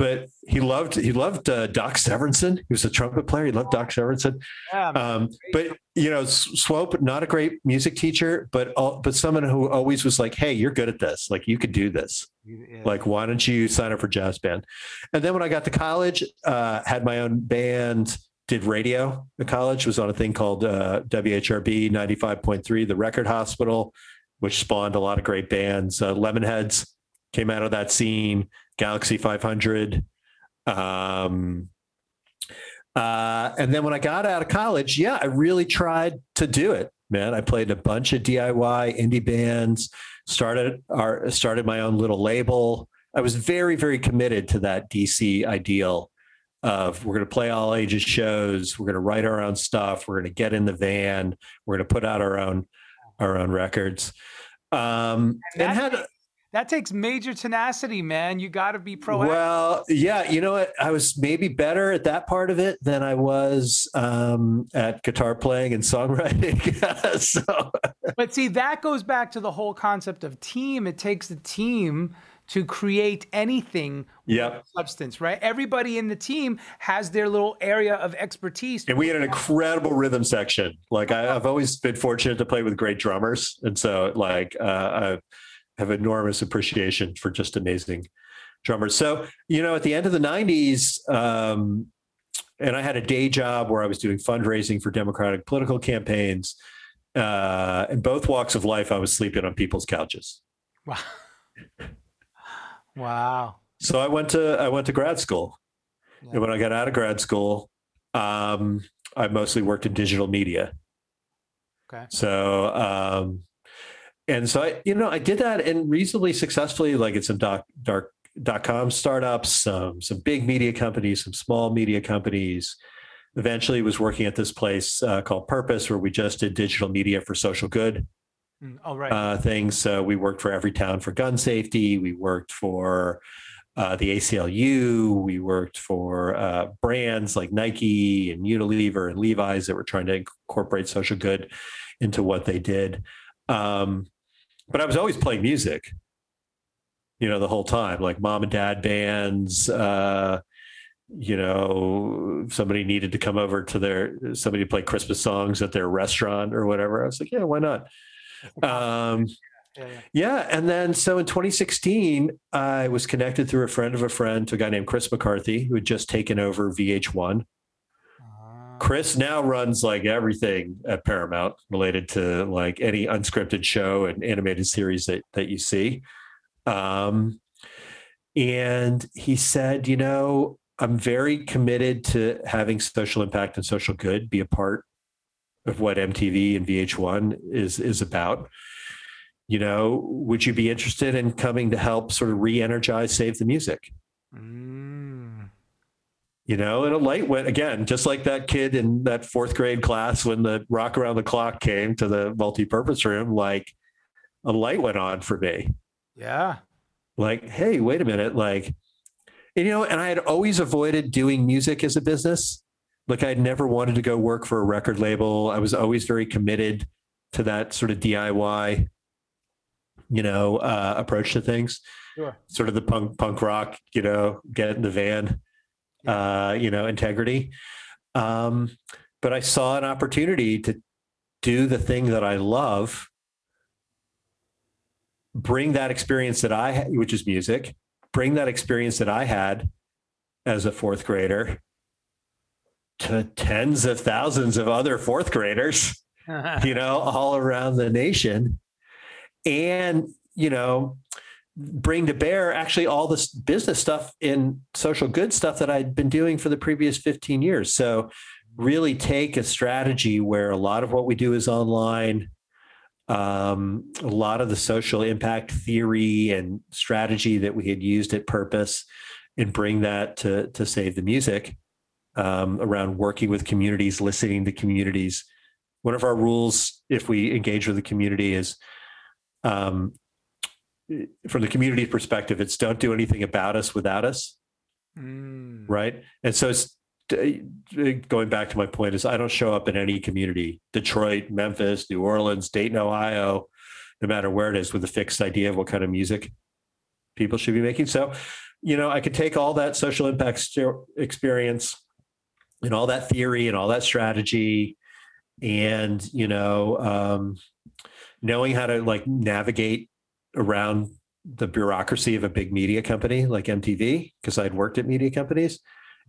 but he loved, he loved uh, Doc Severinsen. He was a trumpet player. He loved Doc Severinsen. Um, but you know, Swope, not a great music teacher, but, all, but someone who always was like, Hey, you're good at this. Like you could do this. Yeah. Like, why don't you sign up for jazz band? And then when I got to college, uh, had my own band, did radio at college, was on a thing called uh, WHRB 95.3, the Record Hospital, which spawned a lot of great bands. Uh, Lemonheads came out of that scene, Galaxie 500. Um, uh, and then when I got out of college, yeah, I really tried to do it, man. I played a bunch of DIY indie bands, started our started my own little label. I was very, very committed to that DC ideal of we're going to play all ages shows we're going to write our own stuff we're going to get in the van we're going to put out our own our own records um and, and had that takes major tenacity man you got to be proactive well yeah you know what i was maybe better at that part of it than i was um at guitar playing and songwriting so but see that goes back to the whole concept of team it takes a team to create anything yep. substance, right? Everybody in the team has their little area of expertise. And we had an incredible rhythm section. Like I, have always been fortunate to play with great drummers. And so like uh, I have enormous appreciation for just amazing drummers. So, you know, at the end of the 90s, um, and I had a day job where I was doing fundraising for Democratic political campaigns. Uh, in both walks of life, I was sleeping on people's couches. Wow. Wow. So I went to I went to grad school. Yeah. And when I got out of grad school, um, I mostly worked in digital media. Okay. So um, and so I, you know, I did that and reasonably successfully, like at some doc, dark dot com startups, some some big media companies, some small media companies. Eventually, was working at this place uh, called Purpose, where we just did digital media for social good. Mm, oh. Uh, things. So we worked for Everytown for gun safety. We worked for uh, the ACLU. We worked for uh, brands like Nike and Unilever and Levi's that were trying to incorporate social good into what they did. Um, but I was always playing music, you know, the whole time, like mom and dad bands. Uh, you know, somebody needed to come over to their somebody to play Christmas songs at their restaurant or whatever. I was like, yeah, why not? Um, yeah, yeah. yeah, and then so in 2016, I was connected through a friend of a friend to a guy named Chris McCarthy, who had just taken over VH1. Chris now runs like everything at Paramount related to like any unscripted show and animated series that that you see. Um, and he said, you know, I'm very committed to having social impact and social good be a part of what MTV and VH1 is is about. You know, would you be interested in coming to help sort of re-energize Save the Music? Mm. You know, and a light went again, just like that kid in that fourth grade class when the rock around the clock came to the multi-purpose room, like a light went on for me. Yeah. Like, hey, wait a minute. Like, and, you know, and I had always avoided doing music as a business like I'd never wanted to go work for a record label. I was always very committed to that sort of DIY, you know, uh, approach to things. Sure. Sort of the punk punk rock, you know, get in the van, uh, you know, integrity. Um, but I saw an opportunity to do the thing that I love, bring that experience that I, which is music, bring that experience that I had as a fourth grader to tens of thousands of other fourth graders, you know, all around the nation. And, you know, bring to bear actually all this business stuff and social good stuff that I'd been doing for the previous 15 years. So really take a strategy where a lot of what we do is online. Um, a lot of the social impact theory and strategy that we had used at Purpose and bring that to, to save the music um, around working with communities, listening to communities. One of our rules, if we engage with the community, is um, from the community perspective, it's don't do anything about us without us. Mm. Right. And so it's going back to my point is I don't show up in any community, Detroit, Memphis, New Orleans, Dayton, Ohio, no matter where it is with a fixed idea of what kind of music people should be making. So, you know, I could take all that social impact experience and all that theory and all that strategy and you know um, knowing how to like navigate around the bureaucracy of a big media company like mtv because i'd worked at media companies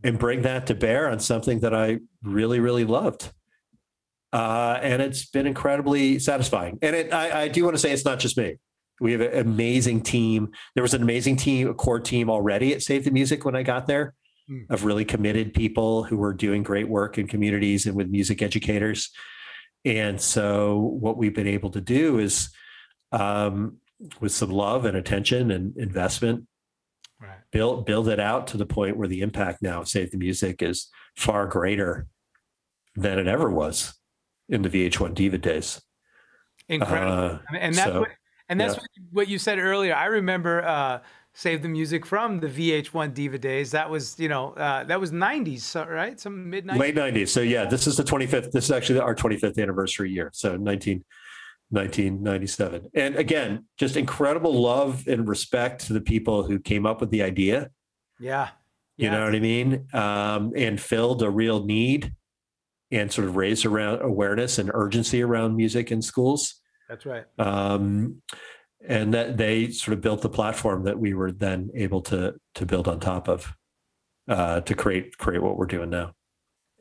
and bring that to bear on something that i really really loved uh, and it's been incredibly satisfying and it, I, I do want to say it's not just me we have an amazing team there was an amazing team a core team already at save the music when i got there Hmm. of really committed people who were doing great work in communities and with music educators. And so, what we've been able to do is, um, with some love and attention and investment, right. build build it out to the point where the impact now of Save the Music is far greater than it ever was in the VH1 Diva days. Incredible, uh, and that's so, what, and that's yeah. what you said earlier. I remember. Uh, Save the Music from the VH1 Diva days. That was, you know, uh, that was 90s, right? Some mid 90s. Late 90s. So, yeah, this is the 25th. This is actually our 25th anniversary year. So, 19, 1997. And again, just incredible love and respect to the people who came up with the idea. Yeah. yeah. You know what I mean? Um, and filled a real need and sort of raised around awareness and urgency around music in schools. That's right. Um, and that they sort of built the platform that we were then able to to build on top of uh, to create create what we're doing now.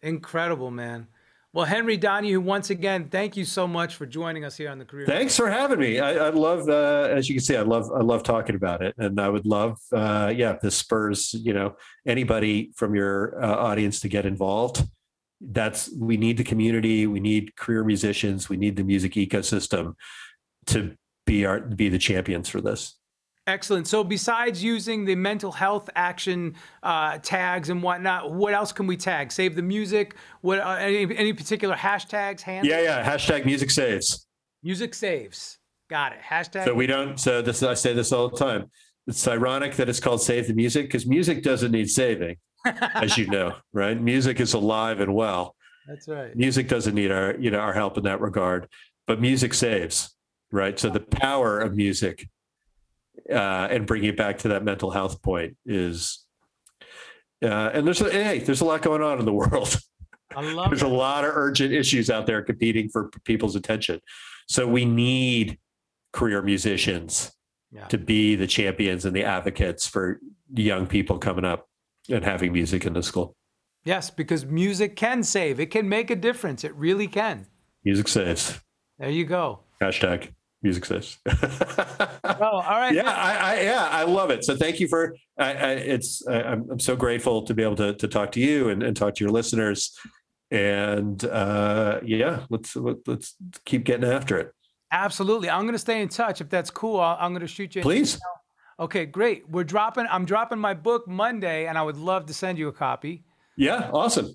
Incredible, man. Well, Henry Donahue, once again, thank you so much for joining us here on the career. Thanks for having me. I, I love, uh, as you can see, I love, I love talking about it, and I would love, uh, yeah, this spurs, you know, anybody from your uh, audience to get involved. That's we need the community, we need career musicians, we need the music ecosystem to be our be the champions for this. Excellent. So, besides using the mental health action uh, tags and whatnot, what else can we tag? Save the music. What uh, any any particular hashtags? Handles? Yeah, yeah. Hashtag music saves. Music saves. Got it. Hashtag. So we don't. So this I say this all the time. It's ironic that it's called save the music because music doesn't need saving, as you know, right? Music is alive and well. That's right. Music doesn't need our you know our help in that regard, but music saves right? So the power of music uh, and bringing it back to that mental health point is, uh, and there's a, hey, there's a lot going on in the world. there's that. a lot of urgent issues out there competing for people's attention. So we need career musicians yeah. to be the champions and the advocates for young people coming up and having music in the school. Yes, because music can save. It can make a difference. It really can. Music saves. There you go. Hashtag music says. oh, all right. Yeah, I, I, yeah, I love it. So thank you for. I, I it's I, am I'm so grateful to be able to to talk to you and, and talk to your listeners. And uh, yeah, let's let's keep getting after it. Absolutely, I'm going to stay in touch if that's cool. i am going to shoot you. Please. Okay, great. We're dropping. I'm dropping my book Monday, and I would love to send you a copy. Yeah, awesome.